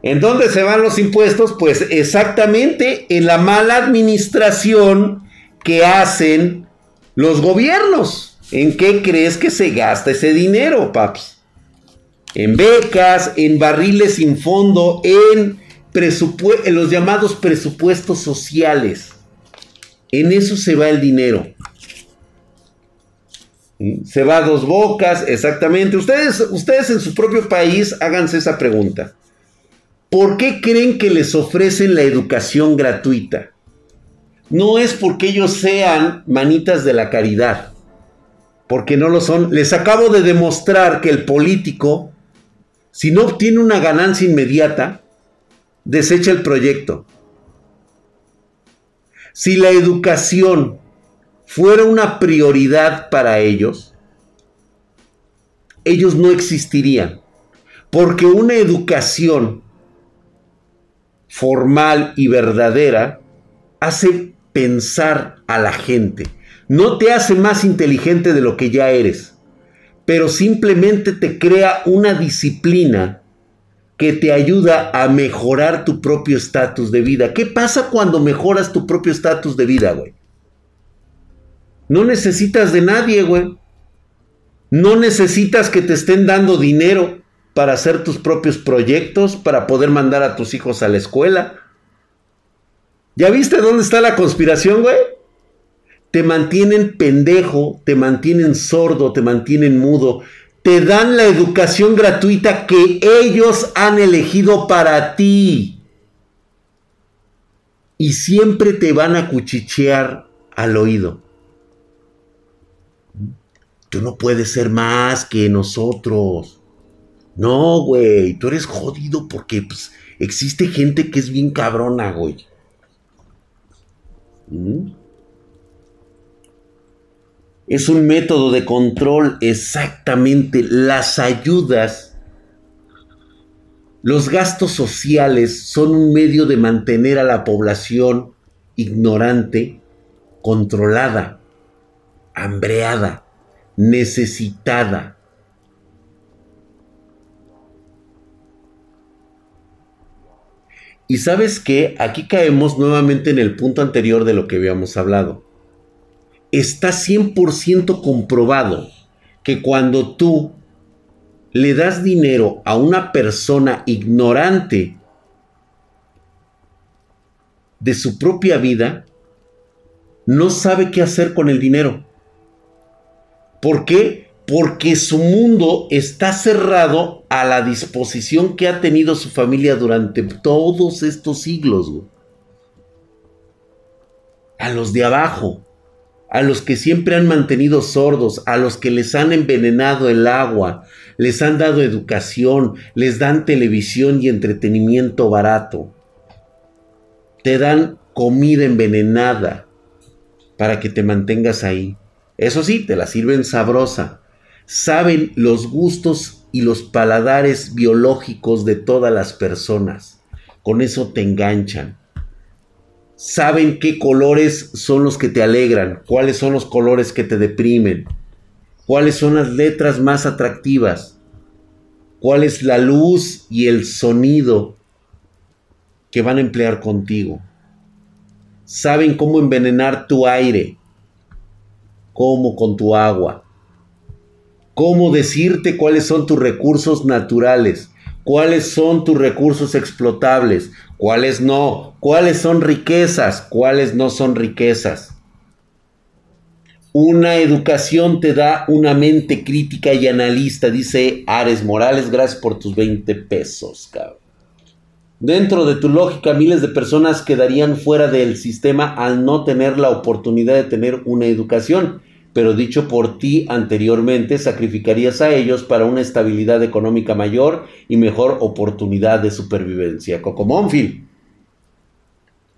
¿En dónde se van los impuestos? Pues exactamente en la mala administración que hacen los gobiernos. ¿En qué crees que se gasta ese dinero, paps? En becas, en barriles sin fondo, en, en los llamados presupuestos sociales. En eso se va el dinero. Se va a dos bocas, exactamente. Ustedes, ustedes en su propio país háganse esa pregunta. ¿Por qué creen que les ofrecen la educación gratuita? No es porque ellos sean manitas de la caridad, porque no lo son. Les acabo de demostrar que el político, si no obtiene una ganancia inmediata, desecha el proyecto. Si la educación fuera una prioridad para ellos, ellos no existirían. Porque una educación formal y verdadera hace pensar a la gente. No te hace más inteligente de lo que ya eres, pero simplemente te crea una disciplina que te ayuda a mejorar tu propio estatus de vida. ¿Qué pasa cuando mejoras tu propio estatus de vida, güey? No necesitas de nadie, güey. No necesitas que te estén dando dinero para hacer tus propios proyectos, para poder mandar a tus hijos a la escuela. ¿Ya viste dónde está la conspiración, güey? Te mantienen pendejo, te mantienen sordo, te mantienen mudo. Te dan la educación gratuita que ellos han elegido para ti. Y siempre te van a cuchichear al oído. Tú no puedes ser más que nosotros. No, güey, tú eres jodido porque pues, existe gente que es bien cabrona, güey. ¿Mm? Es un método de control exactamente. Las ayudas, los gastos sociales son un medio de mantener a la población ignorante, controlada, hambreada necesitada. Y sabes que aquí caemos nuevamente en el punto anterior de lo que habíamos hablado. Está 100% comprobado que cuando tú le das dinero a una persona ignorante de su propia vida, no sabe qué hacer con el dinero. ¿Por qué? Porque su mundo está cerrado a la disposición que ha tenido su familia durante todos estos siglos. A los de abajo, a los que siempre han mantenido sordos, a los que les han envenenado el agua, les han dado educación, les dan televisión y entretenimiento barato. Te dan comida envenenada para que te mantengas ahí. Eso sí, te la sirven sabrosa. Saben los gustos y los paladares biológicos de todas las personas. Con eso te enganchan. Saben qué colores son los que te alegran, cuáles son los colores que te deprimen, cuáles son las letras más atractivas, cuál es la luz y el sonido que van a emplear contigo. Saben cómo envenenar tu aire, como con tu agua, cómo decirte cuáles son tus recursos naturales, cuáles son tus recursos explotables, cuáles no, cuáles son riquezas, cuáles no son riquezas. Una educación te da una mente crítica y analista, dice Ares Morales, gracias por tus 20 pesos, cabrón. Dentro de tu lógica, miles de personas quedarían fuera del sistema al no tener la oportunidad de tener una educación pero dicho por ti anteriormente, sacrificarías a ellos para una estabilidad económica mayor y mejor oportunidad de supervivencia. Monfil,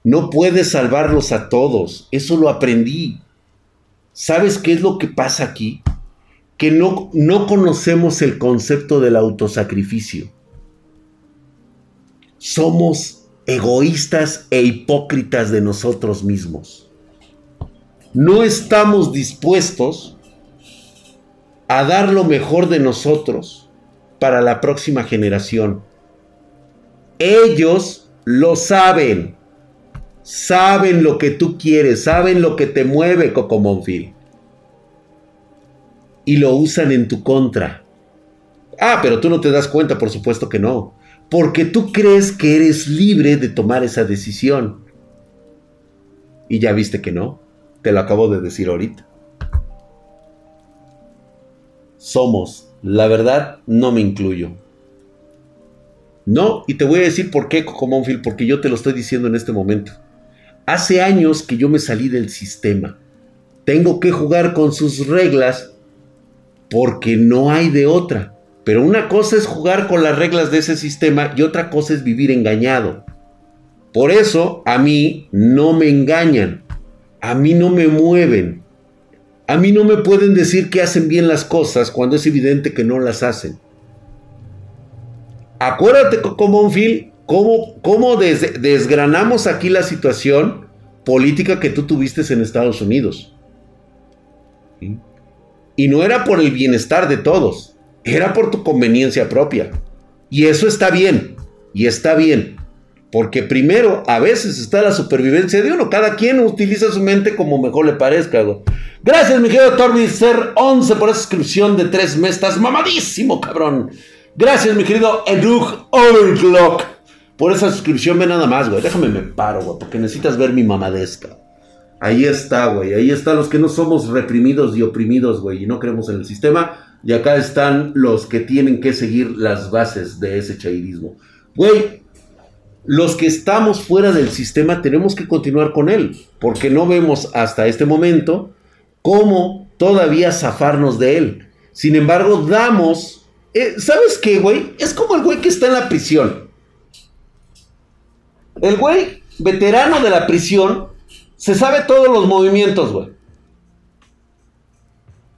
no puedes salvarlos a todos, eso lo aprendí. ¿Sabes qué es lo que pasa aquí? Que no, no conocemos el concepto del autosacrificio. Somos egoístas e hipócritas de nosotros mismos no estamos dispuestos a dar lo mejor de nosotros para la próxima generación. Ellos lo saben. Saben lo que tú quieres, saben lo que te mueve, Cocomonfil. Y lo usan en tu contra. Ah, pero tú no te das cuenta, por supuesto que no. Porque tú crees que eres libre de tomar esa decisión. Y ya viste que no. Te lo acabo de decir ahorita. Somos. La verdad, no me incluyo. No, y te voy a decir por qué, Cocomonfil, porque yo te lo estoy diciendo en este momento. Hace años que yo me salí del sistema. Tengo que jugar con sus reglas porque no hay de otra. Pero una cosa es jugar con las reglas de ese sistema y otra cosa es vivir engañado. Por eso a mí no me engañan a mí no me mueven. A mí no me pueden decir que hacen bien las cosas cuando es evidente que no las hacen. Acuérdate, Comonfil, cómo, cómo desgranamos aquí la situación política que tú tuviste en Estados Unidos. Y no era por el bienestar de todos, era por tu conveniencia propia. Y eso está bien, y está bien. Porque primero, a veces está la supervivencia de uno. Cada quien utiliza su mente como mejor le parezca. Gracias, mi querido Torbi Ser 11 por esa suscripción de tres meses. Mamadísimo, cabrón. Gracias, mi querido Edug Overclock. Por esa suscripción, ve nada más, güey. Déjame me paro, güey, porque necesitas ver mi mamadesca. Ahí está, güey. Ahí están los que no somos reprimidos y oprimidos, güey, y no creemos en el sistema. Y acá están los que tienen que seguir las bases de ese chairismo. Güey, los que estamos fuera del sistema tenemos que continuar con él, porque no vemos hasta este momento cómo todavía zafarnos de él. Sin embargo, damos... Eh, ¿Sabes qué, güey? Es como el güey que está en la prisión. El güey veterano de la prisión se sabe todos los movimientos, güey.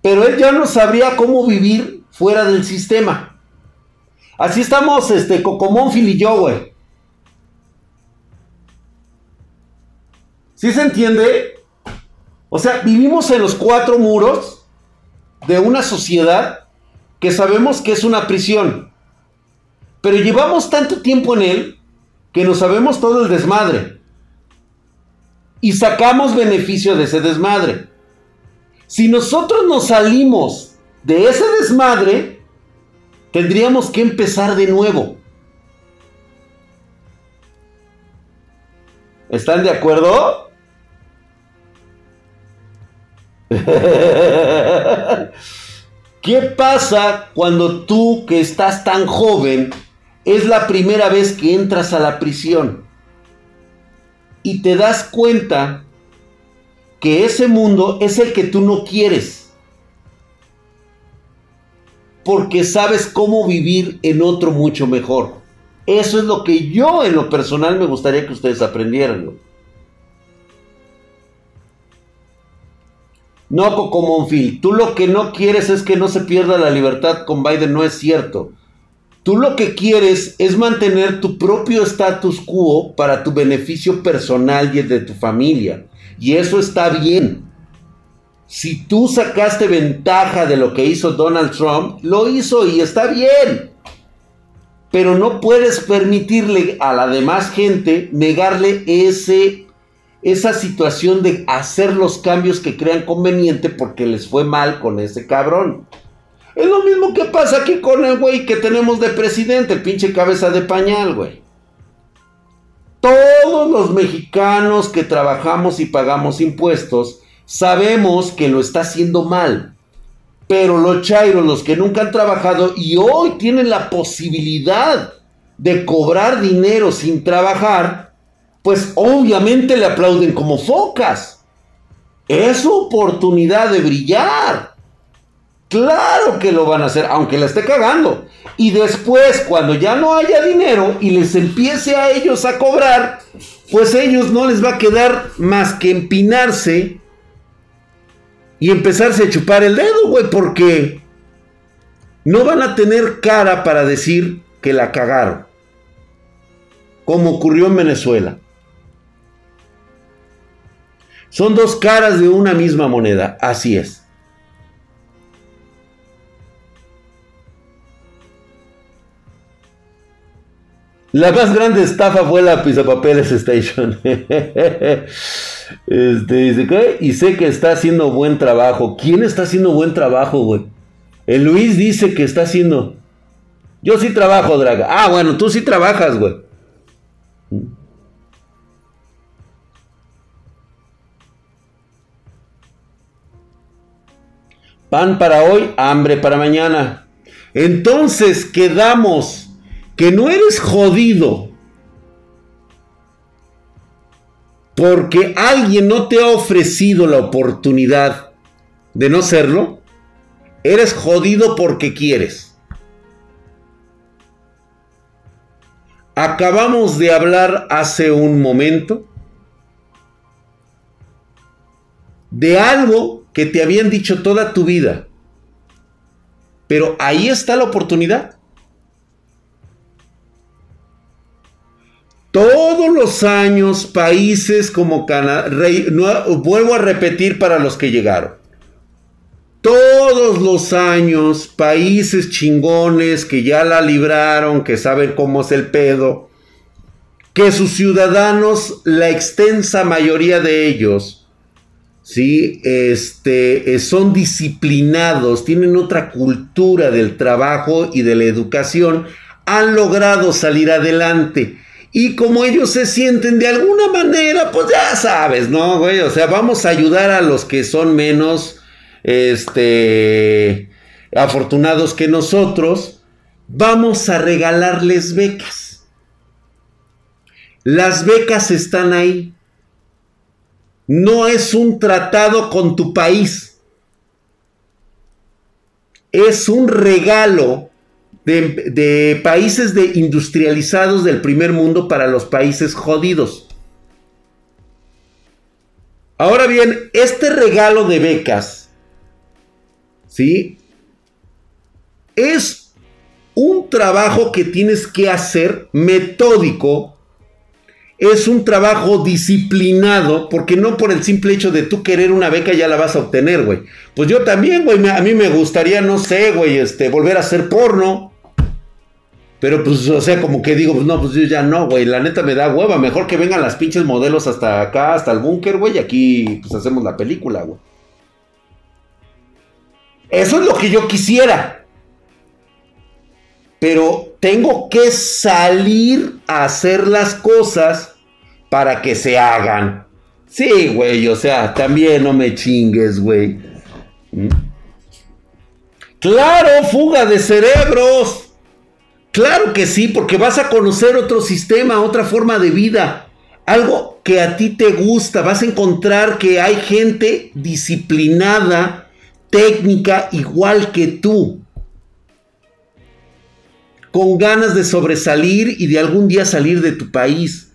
Pero él ya no sabría cómo vivir fuera del sistema. Así estamos, este, Cocomónfil y yo, güey. ¿Sí se entiende? O sea, vivimos en los cuatro muros de una sociedad que sabemos que es una prisión. Pero llevamos tanto tiempo en él que no sabemos todo el desmadre. Y sacamos beneficio de ese desmadre. Si nosotros nos salimos de ese desmadre, tendríamos que empezar de nuevo. ¿Están de acuerdo? ¿Qué pasa cuando tú que estás tan joven es la primera vez que entras a la prisión y te das cuenta que ese mundo es el que tú no quieres? Porque sabes cómo vivir en otro mucho mejor. Eso es lo que yo en lo personal me gustaría que ustedes aprendieran. No, Cocomonfil, tú lo que no quieres es que no se pierda la libertad con Biden, no es cierto. Tú lo que quieres es mantener tu propio status quo para tu beneficio personal y el de tu familia. Y eso está bien. Si tú sacaste ventaja de lo que hizo Donald Trump, lo hizo y está bien. Pero no puedes permitirle a la demás gente negarle ese esa situación de hacer los cambios que crean conveniente porque les fue mal con ese cabrón. Es lo mismo que pasa aquí con el güey que tenemos de presidente, el pinche cabeza de pañal, güey. Todos los mexicanos que trabajamos y pagamos impuestos sabemos que lo está haciendo mal. Pero los chairos, los que nunca han trabajado y hoy tienen la posibilidad de cobrar dinero sin trabajar, pues obviamente le aplauden como focas. Es su oportunidad de brillar. Claro que lo van a hacer, aunque la esté cagando. Y después, cuando ya no haya dinero y les empiece a ellos a cobrar, pues a ellos no les va a quedar más que empinarse y empezarse a chupar el dedo, güey, porque no van a tener cara para decir que la cagaron. Como ocurrió en Venezuela. Son dos caras de una misma moneda, así es. La más grande estafa fue la Pizapapeles Station. este, dice, ¿qué? Y sé que está haciendo buen trabajo. ¿Quién está haciendo buen trabajo, güey? El Luis dice que está haciendo. Yo sí trabajo, Draga. Ah, bueno, tú sí trabajas, güey. Pan para hoy, hambre para mañana. Entonces quedamos que no eres jodido porque alguien no te ha ofrecido la oportunidad de no serlo, eres jodido porque quieres. Acabamos de hablar hace un momento de algo que te habían dicho toda tu vida. Pero ahí está la oportunidad. Todos los años, países como Canadá, vuelvo a repetir para los que llegaron. Todos los años, países chingones que ya la libraron, que saben cómo es el pedo, que sus ciudadanos, la extensa mayoría de ellos, ¿sí? Este, eh, son disciplinados, tienen otra cultura del trabajo y de la educación, han logrado salir adelante. Y como ellos se sienten de alguna manera, pues ya sabes, ¿no, güey? O sea, vamos a ayudar a los que son menos, este, afortunados que nosotros. Vamos a regalarles becas. Las becas están ahí. No es un tratado con tu país. Es un regalo de, países de industrializados del primer mundo para los países jodidos. Ahora bien, este regalo de becas, ¿sí? Es un trabajo que tienes que hacer metódico es un trabajo disciplinado, porque no por el simple hecho de tú querer una beca ya la vas a obtener, güey. Pues yo también, güey, a mí me gustaría, no sé, güey, este, volver a hacer porno. Pero pues, o sea, como que digo, pues no, pues yo ya no, güey, la neta me da hueva. Mejor que vengan las pinches modelos hasta acá, hasta el búnker, güey, y aquí pues hacemos la película, güey. Eso es lo que yo quisiera. Pero tengo que salir a hacer las cosas para que se hagan. Sí, güey, o sea, también no me chingues, güey. ¿Mm? Claro, fuga de cerebros. Claro que sí, porque vas a conocer otro sistema, otra forma de vida. Algo que a ti te gusta. Vas a encontrar que hay gente disciplinada, técnica, igual que tú. Con ganas de sobresalir y de algún día salir de tu país.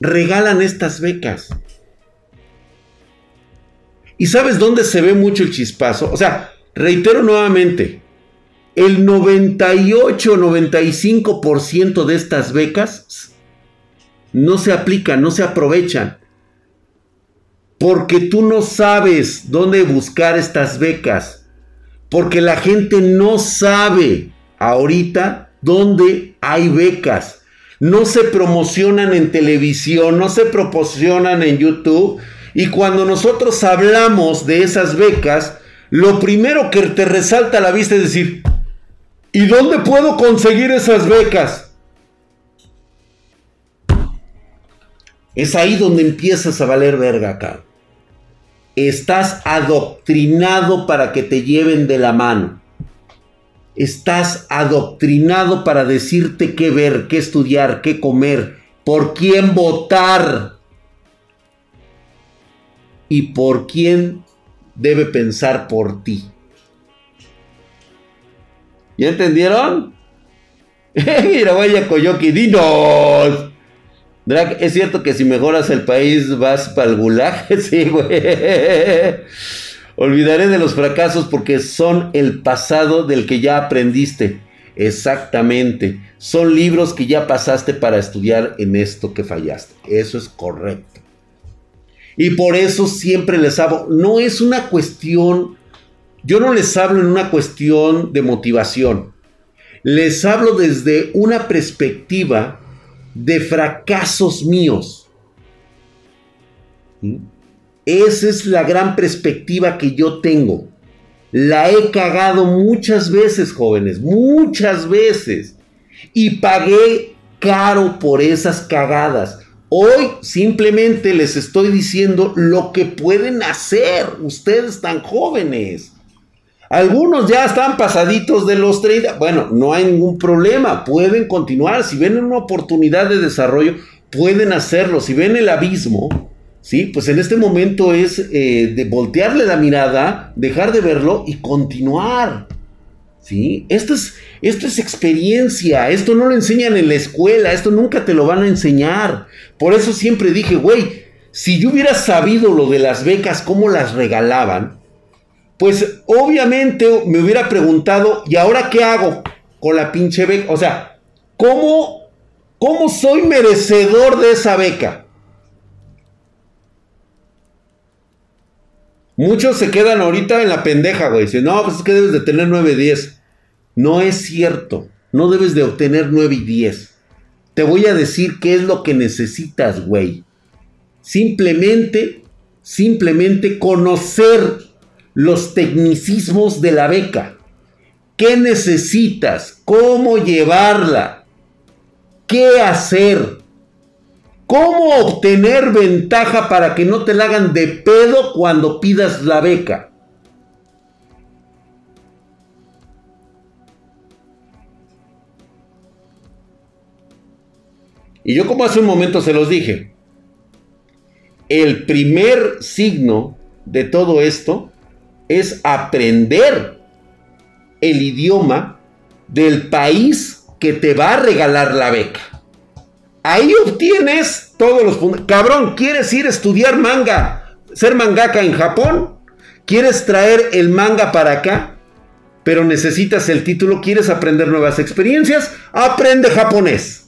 regalan estas becas. ¿Y sabes dónde se ve mucho el chispazo? O sea, reitero nuevamente, el 98-95% de estas becas no se aplican, no se aprovechan. Porque tú no sabes dónde buscar estas becas. Porque la gente no sabe ahorita dónde hay becas no se promocionan en televisión, no se promocionan en YouTube. Y cuando nosotros hablamos de esas becas, lo primero que te resalta a la vista es decir, ¿y dónde puedo conseguir esas becas? Es ahí donde empiezas a valer verga acá. Estás adoctrinado para que te lleven de la mano. Estás adoctrinado para decirte qué ver, qué estudiar, qué comer, por quién votar y por quién debe pensar por ti. ¿Ya entendieron? Mira, vaya Coyoki, dinos. ¿Es cierto que si mejoras el país vas para el gulag? sí, güey. Olvidaré de los fracasos porque son el pasado del que ya aprendiste. Exactamente. Son libros que ya pasaste para estudiar en esto que fallaste. Eso es correcto. Y por eso siempre les hablo, no es una cuestión, yo no les hablo en una cuestión de motivación. Les hablo desde una perspectiva de fracasos míos. Esa es la gran perspectiva que yo tengo. La he cagado muchas veces, jóvenes, muchas veces. Y pagué caro por esas cagadas. Hoy simplemente les estoy diciendo lo que pueden hacer ustedes tan jóvenes. Algunos ya están pasaditos de los 30. Bueno, no hay ningún problema. Pueden continuar. Si ven una oportunidad de desarrollo, pueden hacerlo. Si ven el abismo, ¿sí? Pues en este momento es eh, de voltearle la mirada, dejar de verlo y continuar. ¿Sí? Esto es, esto es experiencia, esto no lo enseñan en la escuela, esto nunca te lo van a enseñar. Por eso siempre dije, güey, si yo hubiera sabido lo de las becas, cómo las regalaban, pues obviamente me hubiera preguntado, ¿y ahora qué hago con la pinche beca? O sea, ¿cómo, cómo soy merecedor de esa beca? Muchos se quedan ahorita en la pendeja, güey. Dicen, no, pues es que debes de tener 9, 10. No es cierto. No debes de obtener 9 y 10. Te voy a decir qué es lo que necesitas, güey. Simplemente, simplemente conocer los tecnicismos de la beca. ¿Qué necesitas? ¿Cómo llevarla? ¿Qué hacer? ¿Cómo obtener ventaja para que no te la hagan de pedo cuando pidas la beca? Y yo como hace un momento se los dije, el primer signo de todo esto es aprender el idioma del país que te va a regalar la beca. Ahí obtienes todos los puntos. Cabrón, ¿quieres ir a estudiar manga? ¿Ser mangaka en Japón? ¿Quieres traer el manga para acá? Pero necesitas el título, ¿quieres aprender nuevas experiencias? Aprende japonés.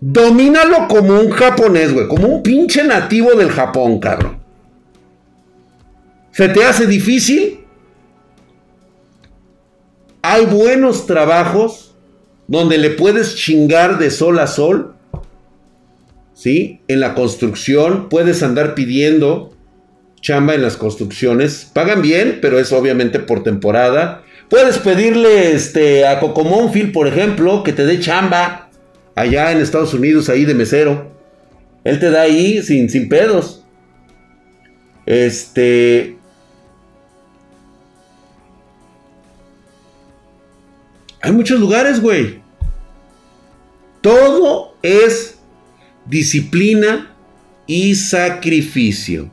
Domínalo como un japonés, güey. Como un pinche nativo del Japón, cabrón. ¿Se te hace difícil? Hay buenos trabajos donde le puedes chingar de sol a sol. ¿Sí? En la construcción puedes andar pidiendo chamba en las construcciones. Pagan bien, pero es obviamente por temporada. Puedes pedirle este, a Cocomónfil, por ejemplo, que te dé chamba allá en Estados Unidos, ahí de mesero. Él te da ahí sin, sin pedos. Este. Hay muchos lugares, güey. Todo es disciplina y sacrificio.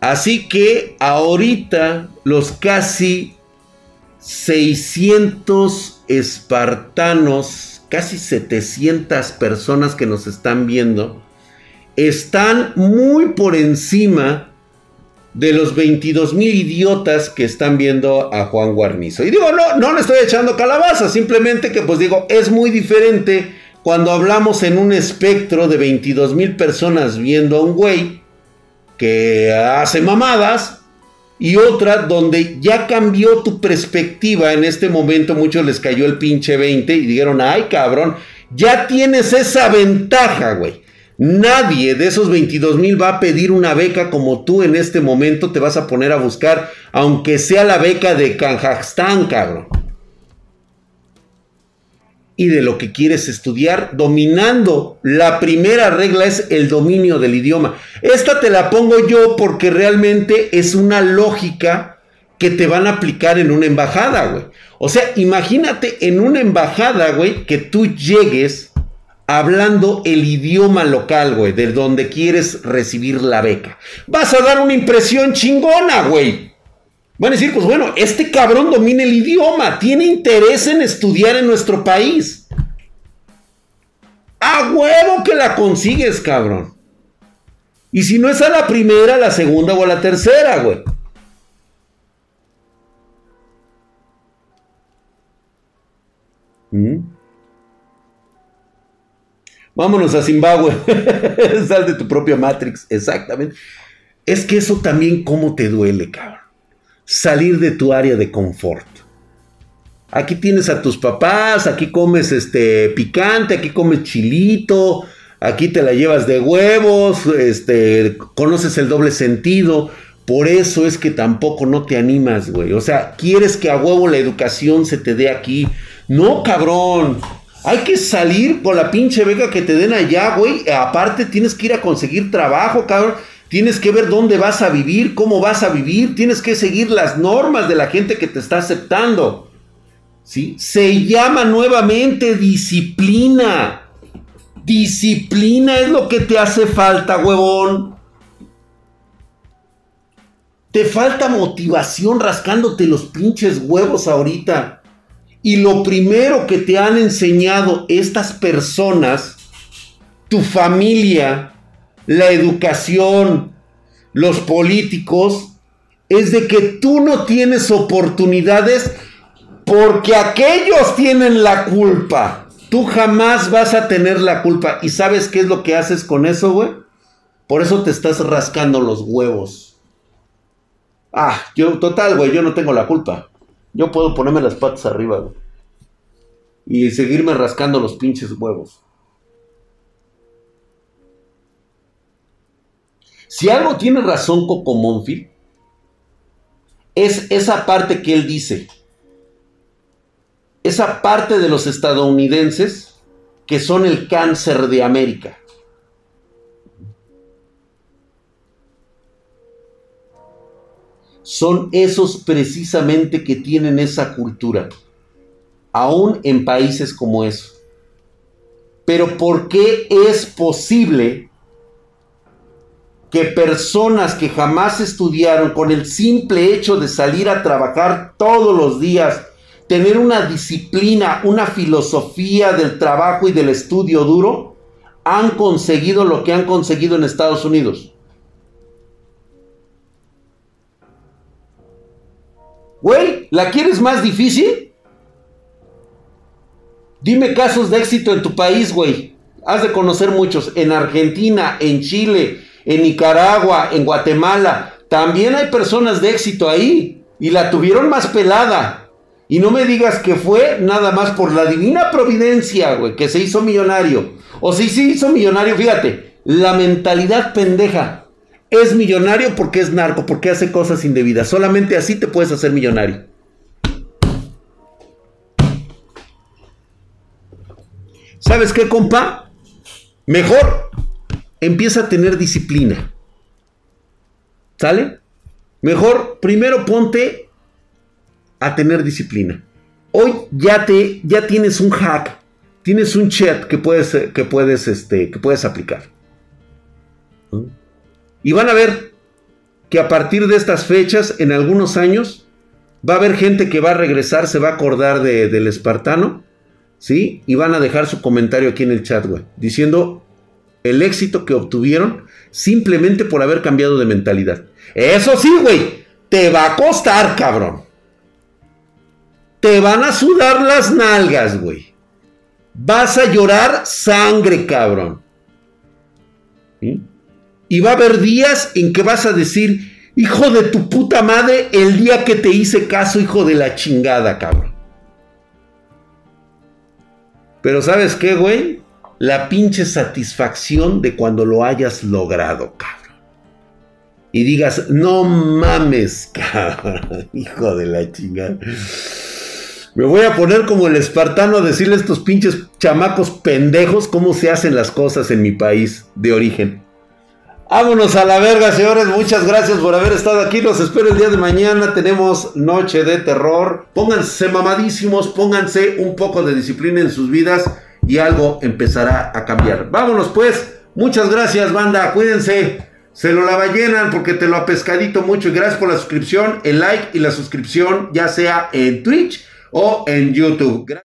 Así que ahorita los casi 600 espartanos, casi 700 personas que nos están viendo, están muy por encima de los 22 mil idiotas que están viendo a Juan Guarnizo. Y digo, no, no le estoy echando calabaza, simplemente que pues digo, es muy diferente cuando hablamos en un espectro de 22 mil personas viendo a un güey que hace mamadas y otra donde ya cambió tu perspectiva en este momento, muchos les cayó el pinche 20 y dijeron, ay cabrón, ya tienes esa ventaja, güey. Nadie de esos 22 mil va a pedir una beca como tú en este momento te vas a poner a buscar, aunque sea la beca de Kazajstán, cabrón. Y de lo que quieres estudiar, dominando. La primera regla es el dominio del idioma. Esta te la pongo yo porque realmente es una lógica que te van a aplicar en una embajada, güey. O sea, imagínate en una embajada, güey, que tú llegues hablando el idioma local, güey, de donde quieres recibir la beca. Vas a dar una impresión chingona, güey. Van a decir, pues bueno, este cabrón domina el idioma, tiene interés en estudiar en nuestro país. A huevo que la consigues, cabrón. Y si no es a la primera, a la segunda o a la tercera, güey. ¿Mm? Vámonos a Zimbabue. Sal de tu propia Matrix. Exactamente. Es que eso también cómo te duele, cabrón. Salir de tu área de confort. Aquí tienes a tus papás, aquí comes este picante, aquí comes chilito, aquí te la llevas de huevos, este, conoces el doble sentido. Por eso es que tampoco no te animas, güey. O sea, quieres que a huevo la educación se te dé aquí. No, cabrón. Hay que salir con la pinche beca que te den allá, güey. Aparte, tienes que ir a conseguir trabajo, cabrón. Tienes que ver dónde vas a vivir, cómo vas a vivir. Tienes que seguir las normas de la gente que te está aceptando. ¿Sí? Se llama nuevamente disciplina. Disciplina es lo que te hace falta, huevón. Te falta motivación rascándote los pinches huevos ahorita. Y lo primero que te han enseñado estas personas, tu familia, la educación, los políticos, es de que tú no tienes oportunidades porque aquellos tienen la culpa. Tú jamás vas a tener la culpa. ¿Y sabes qué es lo que haces con eso, güey? Por eso te estás rascando los huevos. Ah, yo, total, güey, yo no tengo la culpa. Yo puedo ponerme las patas arriba, Y seguirme rascando los pinches huevos. Si algo tiene razón Coco Monfil, es esa parte que él dice. Esa parte de los estadounidenses que son el cáncer de América. Son esos precisamente que tienen esa cultura, aún en países como esos. Pero ¿por qué es posible que personas que jamás estudiaron con el simple hecho de salir a trabajar todos los días, tener una disciplina, una filosofía del trabajo y del estudio duro, han conseguido lo que han conseguido en Estados Unidos? Güey, ¿la quieres más difícil? Dime casos de éxito en tu país, güey. Has de conocer muchos. En Argentina, en Chile, en Nicaragua, en Guatemala. También hay personas de éxito ahí. Y la tuvieron más pelada. Y no me digas que fue nada más por la divina providencia, güey, que se hizo millonario. O si se hizo millonario, fíjate, la mentalidad pendeja es millonario porque es narco, porque hace cosas indebidas. Solamente así te puedes hacer millonario. ¿Sabes qué, compa? Mejor empieza a tener disciplina. ¿Sale? Mejor primero ponte a tener disciplina. Hoy ya te ya tienes un hack, tienes un chat que puedes que puedes este que puedes aplicar. Y van a ver que a partir de estas fechas, en algunos años, va a haber gente que va a regresar, se va a acordar del espartano, ¿sí? Y van a dejar su comentario aquí en el chat, güey, diciendo el éxito que obtuvieron simplemente por haber cambiado de mentalidad. Eso sí, güey, te va a costar, cabrón. Te van a sudar las nalgas, güey. Vas a llorar sangre, cabrón. ¿Sí? Y va a haber días en que vas a decir, hijo de tu puta madre, el día que te hice caso, hijo de la chingada, cabrón. Pero ¿sabes qué, güey? la pinche satisfacción de cuando lo hayas logrado, cabrón. Y digas, no mames, cabrón, hijo de la chingada. Me voy a poner como el espartano a decirle a estos pinches chamacos pendejos cómo se hacen las cosas en mi país de origen. Vámonos a la verga, señores. Muchas gracias por haber estado aquí. Los espero el día de mañana. Tenemos noche de terror. Pónganse mamadísimos, pónganse un poco de disciplina en sus vidas y algo empezará a cambiar. Vámonos pues. Muchas gracias, banda. Cuídense. Se lo la llenan porque te lo ha pescadito mucho. Y gracias por la suscripción, el like y la suscripción, ya sea en Twitch o en YouTube.